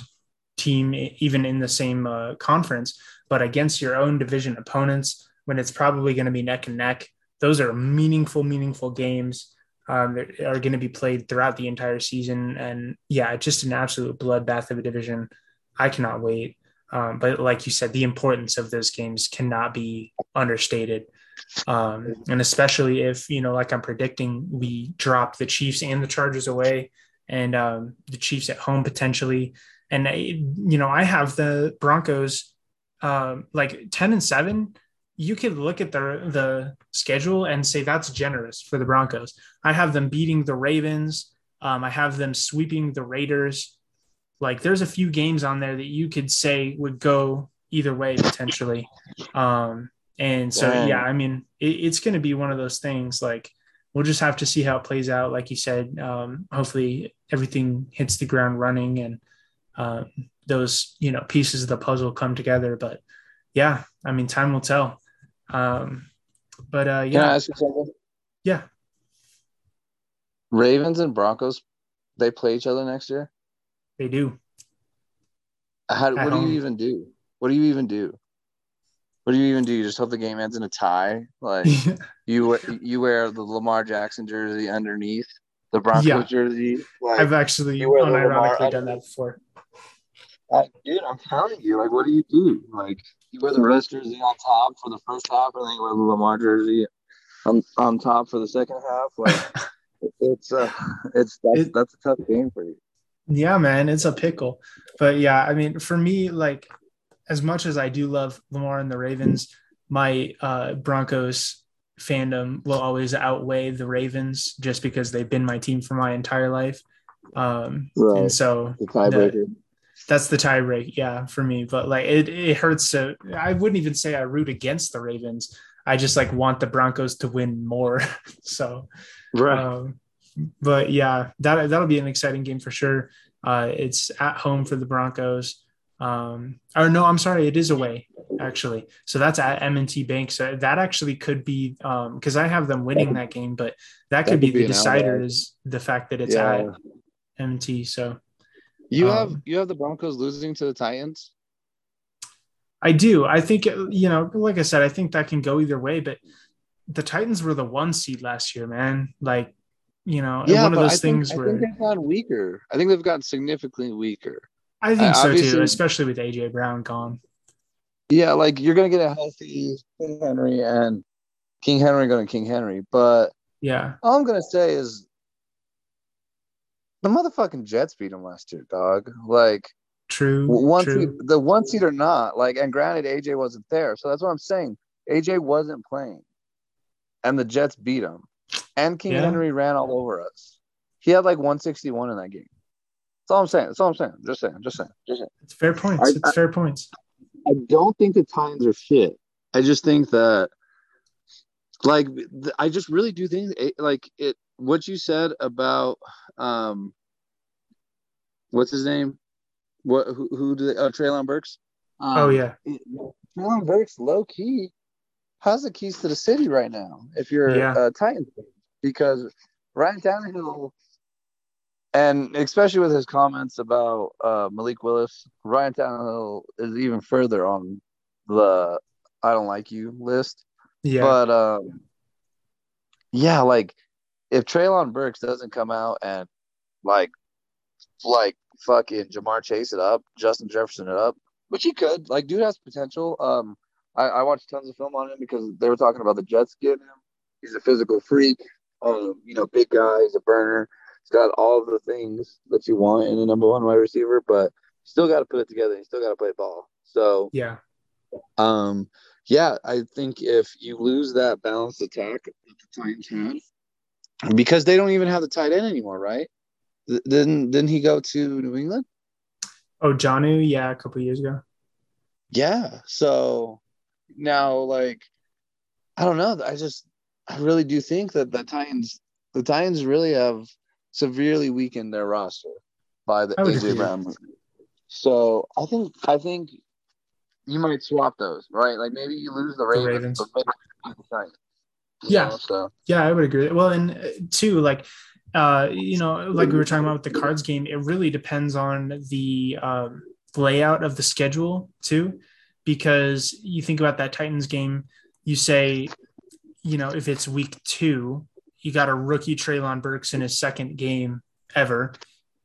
team, even in the same uh, conference, but against your own division opponents when it's probably going to be neck and neck. Those are meaningful, meaningful games um, that are going to be played throughout the entire season. And yeah, just an absolute bloodbath of a division. I cannot wait. Um, but like you said, the importance of those games cannot be understated. Um, and especially if, you know, like I'm predicting, we drop the Chiefs and the Chargers away and um, the Chiefs at home potentially. And you know, I have the Broncos um, like ten and seven. You could look at the the schedule and say that's generous for the Broncos. I have them beating the Ravens. Um, I have them sweeping the Raiders. Like, there's a few games on there that you could say would go either way potentially. Um, and so, yeah, I mean, it, it's going to be one of those things like we'll just have to see how it plays out. Like you said, um, hopefully everything hits the ground running and uh, those you know pieces of the puzzle come together. But yeah, I mean, time will tell. Um, but uh, yeah, Can I ask you something? Yeah. Ravens and Broncos, they play each other next year. They do. How? what do you even do? What do you even do? What do you even do? You just hope the game ends in a tie. Like you, you wear the Lamar Jackson jersey underneath the Broncos yeah. jersey. Like, I've actually unironically done that before. Uh, dude, I'm telling you, like, what do you do? Like, you wear the Russ jersey on top for the first half, and then you wear the Lamar jersey on, on top for the second half. Like, it's uh, it's that's, it, that's a tough game for you. Yeah, man, it's a pickle. But yeah, I mean, for me, like as much as I do love Lamar and the Ravens, my uh, Broncos fandom will always outweigh the Ravens just because they've been my team for my entire life. Um, right. And so the tiebreaker. That's the tiebreak, yeah, for me. But like it, it hurts to. I wouldn't even say I root against the Ravens. I just like want the Broncos to win more. so, right. Um, but yeah, that that'll be an exciting game for sure. Uh, it's at home for the Broncos. Um, or no, I'm sorry, it is away actually. So that's at M&T Bank. So that actually could be because um, I have them winning that game, but that, that could, be, be the decider is the fact that it's yeah. at M&T. So You um, have you have the Broncos losing to the Titans. I do. I think you know, like I said, I think that can go either way. But the Titans were the one seed last year, man. Like, you know, yeah, one of those I things think, where I think they've gotten weaker. I think they've gotten significantly weaker. I think uh, so too, especially with AJ Brown gone. Yeah, like you're gonna get a healthy King Henry and King Henry going to King Henry, but yeah, all I'm gonna say is the motherfucking Jets beat him last year, dog. Like true, one true. Seed, the one seed or not. Like, and granted, AJ wasn't there, so that's what I'm saying. AJ wasn't playing, and the Jets beat him, and King yeah. Henry ran all over us. He had like 161 in that game. That's all I'm saying. That's all I'm saying. Just saying. Just saying. Just saying. It's fair points. I, it's I, fair points. I don't think the Titans are shit. I just think that, like, I just really do think, like, it. What you said about, um, what's his name? What who, who do they? Oh, Treylon Burks. Um, oh yeah, Treylon Burks, low key, has the keys to the city right now. If you're yeah. a Titans, because Ryan Tannehill and especially with his comments about uh, Malik Willis, Ryan Tannehill is even further on the "I don't like you" list. Yeah, but um, yeah, like if Treylon Burks doesn't come out and like like fucking Ja'Marr Chase it up, Justin Jefferson it up, which he could. Like, dude has potential. Um, I, I watched tons of film on him because they were talking about the Jets getting him. He's a physical freak. Um, you know, big guy. He's a burner. He's got all the things that you want in a number one wide receiver, but still got to put it together. He still got to play ball. So yeah, um, yeah, I think if you lose that balanced attack that the Titans had, because they don't even have the tight end anymore, right? Didn't didn't he go to New England? Oh, Jonnu, yeah, a couple years ago. Yeah. So now, like, I don't know. I just, I really do think that the Titans, the Titans really have severely weakened their roster by the AJ Brown. So I think I think you might swap those, right? Like maybe you lose the Ravens, the Ravens. The yeah, know, so. yeah, I would agree. Well, and uh, two, like uh, you know, like we were talking about with the cards game, it really depends on the um, layout of the schedule too, because you think about that Titans game, you say, you know, if it's week two, you got a rookie Treylon Burks in his second game ever,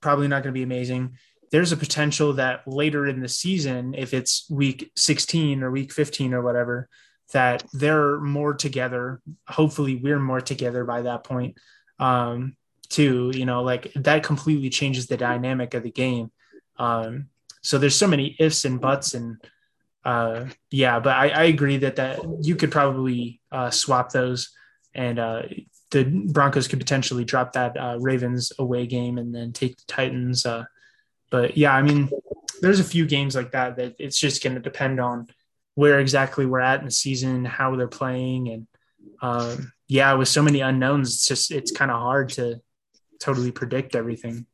probably not going to be amazing. There's a potential that later in the season, if it's week 16 or week 15 or whatever, that they're more together. Hopefully, we're more together by that point. Um, too you know like that completely changes the dynamic of the game um so there's so many ifs and buts and uh yeah but i, I agree that that you could probably uh swap those and uh the broncos could potentially drop that uh ravens away game and then take the titans uh but yeah i mean there's a few games like that that it's just going to depend on where exactly we're at in the season how they're playing and um yeah with so many unknowns it's just it's kind of hard to totally predict everything.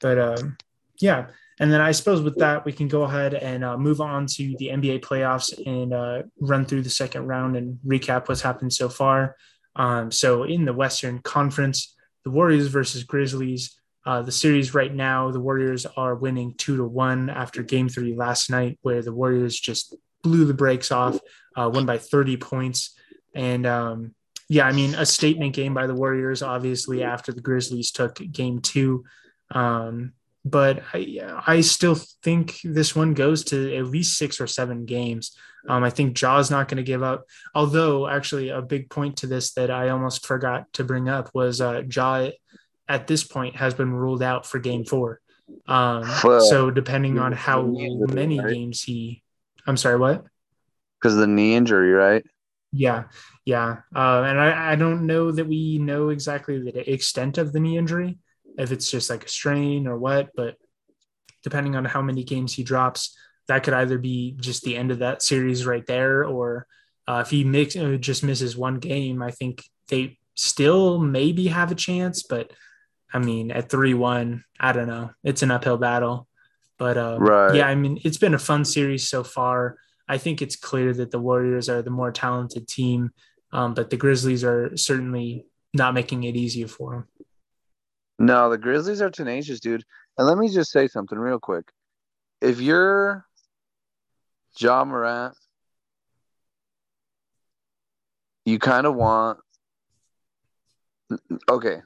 But um, yeah, and then I suppose with that we can go ahead and uh, move on to the NBA playoffs and uh, run through the second round and recap what's happened so far. Um, so in the Western Conference, the Warriors versus Grizzlies. Uh, the series right now, the Warriors are winning two to one after Game Three last night, where the Warriors just blew the brakes off, uh, won by 30 points, and um, yeah, I mean, a statement game by the Warriors, obviously, after the Grizzlies took game two. Um, but I, I still think this one goes to at least six or seven games. Um, I think Ja's not going to give up. Although, actually, a big point to this that I almost forgot to bring up was uh, Ja at this point has been ruled out for game four. Um, so, depending on how many games he, I'm sorry, what? Because the knee injury, right? Yeah, yeah, uh, and I, I don't know that we know exactly the extent of the knee injury, if it's just like a strain or what. But depending on how many games he drops, that could either be just the end of that series right there, or uh, if he mix, uh, just misses one game, I think they still maybe have a chance. But I mean, at three one, I don't know. It's an uphill battle. But uh, right. yeah, I mean, it's been a fun series so far. I think it's clear that the Warriors are the more talented team, um, but the Grizzlies are certainly not making it easier for them. No, the Grizzlies are tenacious, dude. And let me just say something real quick. If you're Ja Morant, you kind of want. Okay,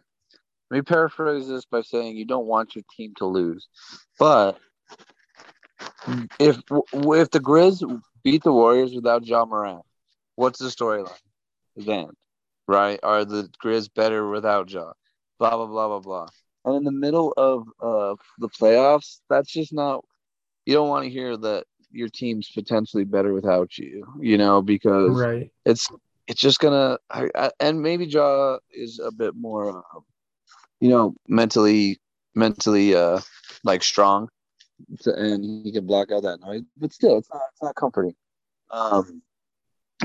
let me paraphrase this by saying you don't want your team to lose, but if if the Grizz beat the Warriors without Ja Morant, what's the storyline then? Right? Are the Grizz better without Ja? Blah blah blah blah blah. And in the middle of uh, the playoffs, that's just not. You don't want to hear that your team's potentially better without you. You know because right. it's it's just gonna. I, I, and maybe Ja is a bit more, uh, you know, mentally mentally uh like strong and he can block out that noise. But still, it's not it's not comforting. Um,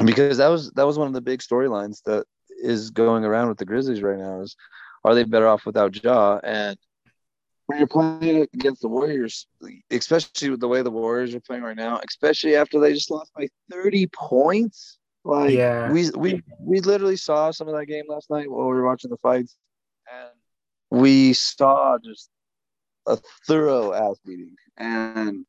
because that was that was one of the big storylines that is going around with the Grizzlies right now. Is are they better off without Ja? And when you're playing against the Warriors, especially with the way the Warriors are playing right now, especially after they just lost by 30 points. Like yeah. we we we literally saw some of that game last night while we were watching the fights, and we saw just a thorough ass beating. And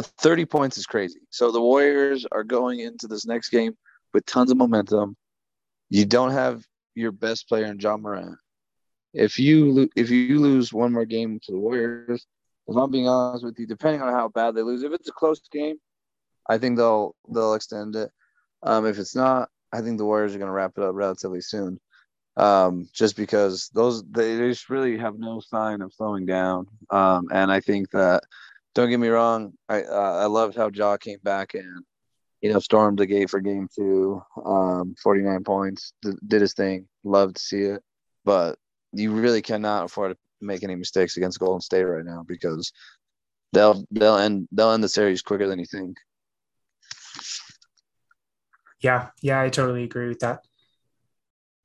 30 points is crazy. So the Warriors are going into this next game with tons of momentum. You don't have your best player in Ja Morant. If you if you lose one more game to the Warriors, if I'm being honest with you, depending on how bad they lose, if it's a close game, I think they'll they'll extend it. Um, if it's not, I think the Warriors are going to wrap it up relatively soon um, just because those they just really have no sign of slowing down. Um, and I think that don't get me wrong, I uh, I loved how Ja came back and you know stormed the gate for game two, um, 49 points, did, did his thing. Loved to see it, but you really cannot afford to make any mistakes against Golden State right now because they'll they'll end they'll end the series quicker than you think. Yeah, yeah, I totally agree with that.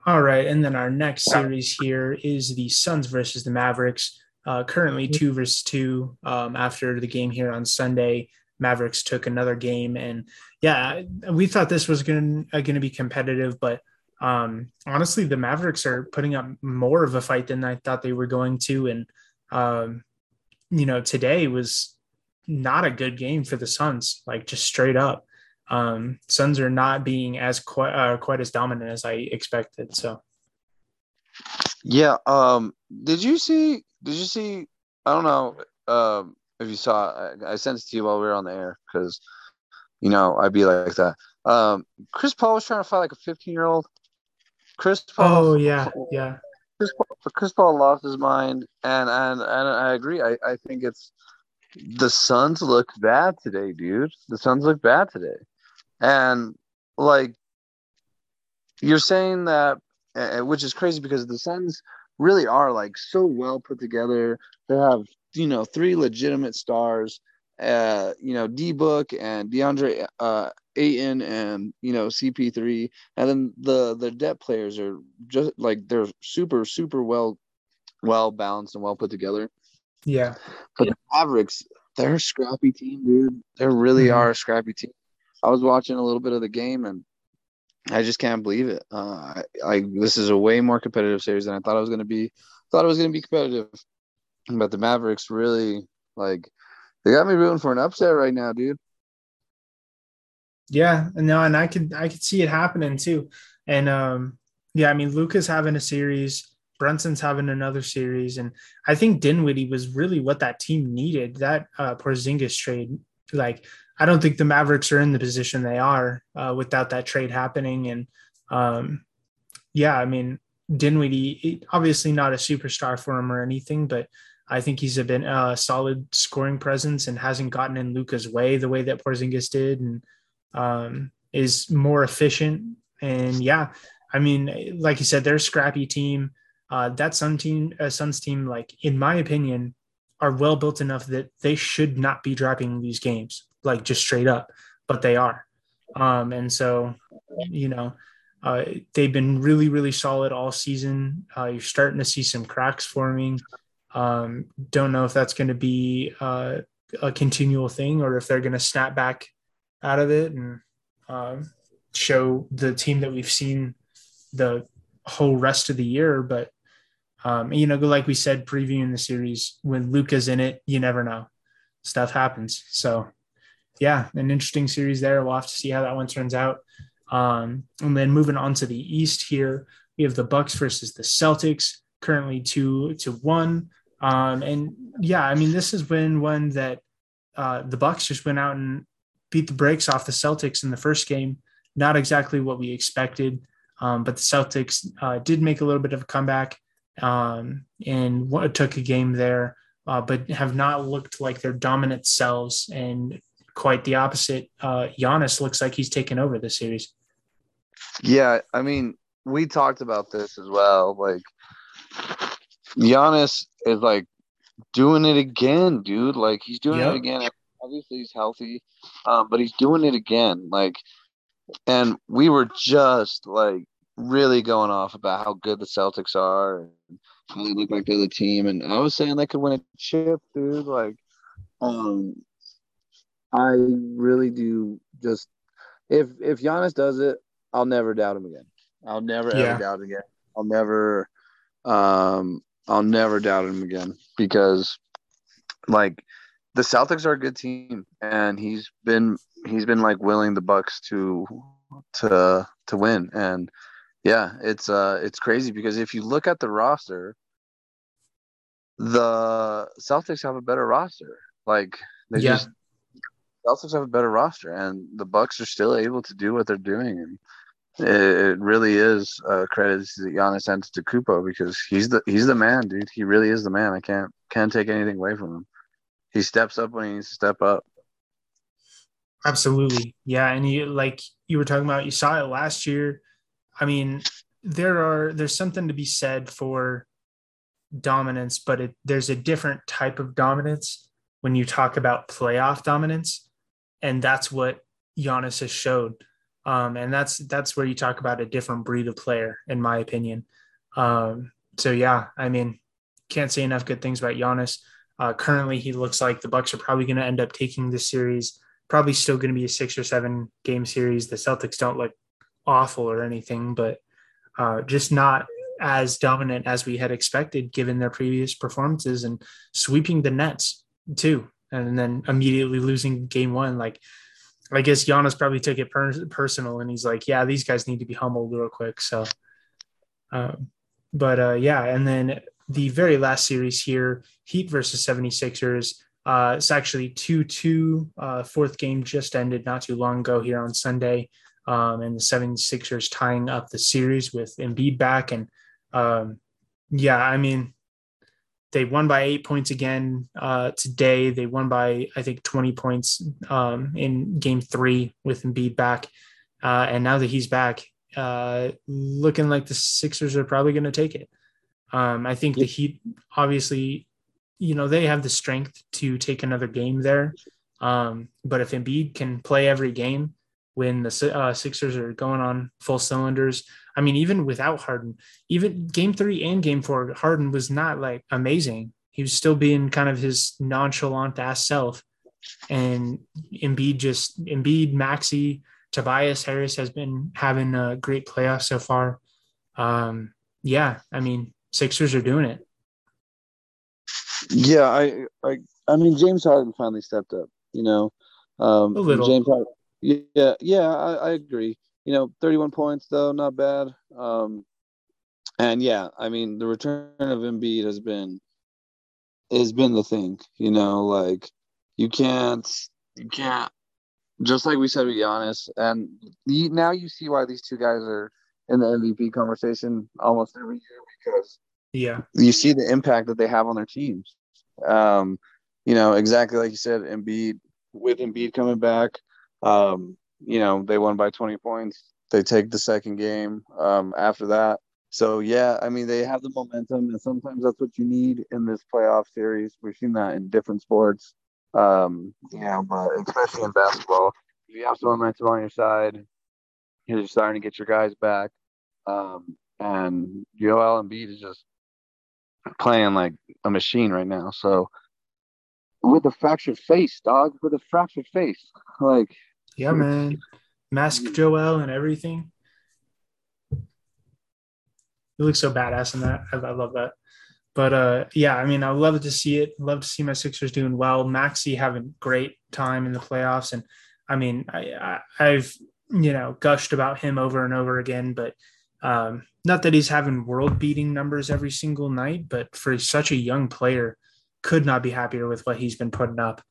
All right, and then our next series here is the Suns versus the Mavericks. Uh, currently two versus two. Um, after the game here on Sunday, Mavericks took another game, and yeah, we thought this was going uh, to be competitive, but um, honestly, the Mavericks are putting up more of a fight than I thought they were going to, and um, you know, today was not a good game for the Suns, like just straight up um, Suns are not being as quite uh, quite as dominant as I expected. So, yeah. Um, did you see? Did you see? I don't know um, if you saw. I, I sent it to you while we were on the air because, you know, I'd be like that. Um, Chris Paul was trying to fight like a 15 year old. Chris Paul. Oh yeah, yeah. Chris Paul, Chris Paul lost his mind, and and and I agree. I I think it's the Suns look bad today, dude. The Suns look bad today. And like you're saying that, which is crazy because the Suns really are like so well put together. They have you know three legitimate stars. Uh, you know, D Book and DeAndre uh, Ayton and you know CP3, and then the the depth players are just like they're super super well well balanced and well put together. Yeah, but the Mavericks, they're a scrappy team, dude. They really mm-hmm. are a scrappy team. I was watching a little bit of the game and I just can't believe it. Uh, I, I this is a way more competitive series than I thought it was going to be. Thought it was going to be competitive, but the Mavericks really like they got me rooting for an upset right now, dude. Yeah, no, and I could I could see it happening too. And um, yeah, I mean Luka's having a series, Brunson's having another series, and I think Dinwiddie was really what that team needed. That uh, Porzingis trade, like I don't think the Mavericks are in the position they are uh, without that trade happening. And um, yeah, I mean, Dinwiddie, obviously not a superstar for him or anything, but I think he's been a solid scoring presence and hasn't gotten in Luka's way the way that Porzingis did, and um, is more efficient. And yeah, I mean, like you said, they're a scrappy team. Uh, that Sun team, uh, Suns team, like in my opinion, are well built enough that they should not be dropping these games like just straight up, but they are. Um, and so, you know, uh, they've been really, really solid all season. Uh, you're starting to see some cracks forming. Um, don't know if that's going to be uh, a continual thing or if they're going to snap back out of it and um, show the team that we've seen the whole rest of the year. But Um, you know, like we said, previewing the series, when Luka's in it, you never know. Stuff happens. So, yeah, an interesting series there. We'll have to see how that one turns out. Um, and then moving on to the East here, we have the Bucks versus the Celtics, currently two to one. Um, and yeah, I mean, this has been one that uh, the Bucks just went out and beat the brakes off the Celtics in the first game. Not exactly what we expected, um, but the Celtics uh, did make a little bit of a comeback um, and what, took a game there, uh, but have not looked like their dominant selves. And quite the opposite. Uh, Giannis looks like he's taken over the series. Yeah, I mean, we talked about this as well. Like, Giannis is like doing it again, dude. Like he's doing yep. it again. Obviously he's healthy, um, but he's doing it again. Like, and we were just like really going off about how good the Celtics are and how they look like they're the team. And I was saying they could win a chip, dude. Like, um, I really do just if if Giannis does it, I'll never doubt him again. I'll never yeah. ever doubt again. I'll never um I'll never doubt him again because like the Celtics are a good team and he's been he's been like willing the Bucks to to to win and yeah it's uh it's crazy because if you look at the roster the Celtics have a better roster like they yeah. just Celtics have a better roster and the Bucks are still able to do what they're doing and it, really is uh, credit to Giannis Antetokounmpo because he's the he's the man, dude. He really is the man. I can't can't take anything away from him. He steps up when he needs to step up. Absolutely, yeah. And you like you were talking about, you saw it last year. I mean, there are there's something to be said for dominance, but it, there's a different type of dominance when you talk about playoff dominance, and that's what Giannis has showed um, and that's that's where you talk about a different breed of player, in my opinion. Um, so yeah, I mean, can't say enough good things about Giannis. Uh, currently, he looks like the Bucks are probably going to end up taking this series. Probably still going to be a six or seven game series. The Celtics don't look awful or anything, but uh, just not as dominant as we had expected given their previous performances and sweeping the Nets too, and then immediately losing game one. Like I guess Giannis probably took it per- personal and he's like, yeah, these guys need to be humbled real quick. So, um, but uh, yeah, and then the very last series here, Heat versus 76ers. Uh, it's actually 2 2. Uh, fourth game just ended not too long ago here on Sunday. Um, and the 76ers tying up the series with Embiid back. And um, yeah, I mean, they won by eight points again uh, today. They won by I think 20 points um, in Game Three with Embiid back, uh, and now that he's back, uh, looking like the Sixers are probably going to take it. Um, I think the Heat, obviously, you know they have the strength to take another game there, um, but if Embiid can play every game when the uh, Sixers are going on full cylinders, I mean, even without Harden, even game three and game four, Harden was not like amazing. He was still being kind of his nonchalant ass self. And Embiid just, Embiid, Maxey, Tobias Harris has been having a great playoff so far. Um, yeah, I mean, Sixers are doing it. Yeah, I, I, I mean, James Harden finally stepped up. You know, um, a little. James Harden, yeah, yeah, I, I agree you know, 31 points though, not bad. Um, and yeah, I mean, the return of Embiid has been has been the thing. You know, like you can't you can't just like we said with Giannis, and now you see why these two guys are in the MVP conversation almost every year because yeah, you see the impact that they have on their teams. Um, you know, exactly like you said, Embiid with Embiid coming back. Um, you know, they won by 20 points. They take the second game um, after that. So, yeah, I mean, they have the momentum, and sometimes that's what you need in this playoff series. We've seen that in different sports. Um, yeah, but especially in basketball, if you have some momentum on your side, you're starting to get your guys back. Um, and Joel Embiid is just playing like a machine right now. So, with a fractured face, dog, with a fractured face, like yeah, man. Mask Joel and everything. You look so badass in that. I, I love that. but uh, yeah, I mean, I love to see it. Love to see my Sixers doing well. Maxey having great time in the playoffs, and I mean, I, I have you know gushed about him over and over again, but um, not that he's having world beating numbers every single night, but for such a young player, could not be happier with what he's been putting up.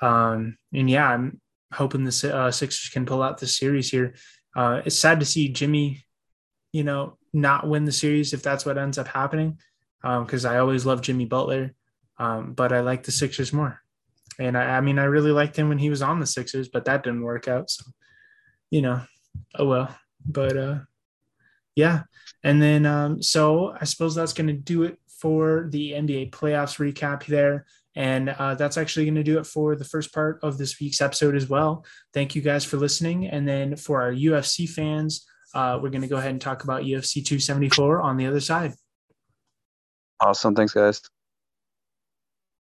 Um, and yeah, I'm hoping the uh, Sixers can pull out the series here. Uh, it's sad to see Jimmy, you know, not win the series if that's what ends up happening, because um, I always love Jimmy Butler, um, but I like the Sixers more. And I, I mean, I really liked him when he was on the Sixers, but that didn't work out. So, you know, oh well. But uh, yeah. And then, um, so I suppose that's going to do it for the NBA playoffs recap there. And uh, that's actually going to do it for the first part of this week's episode as well. Thank you guys for listening. And then for our UFC fans, uh, we're going to go ahead and talk about UFC 274 on the other side. Awesome. Thanks, guys.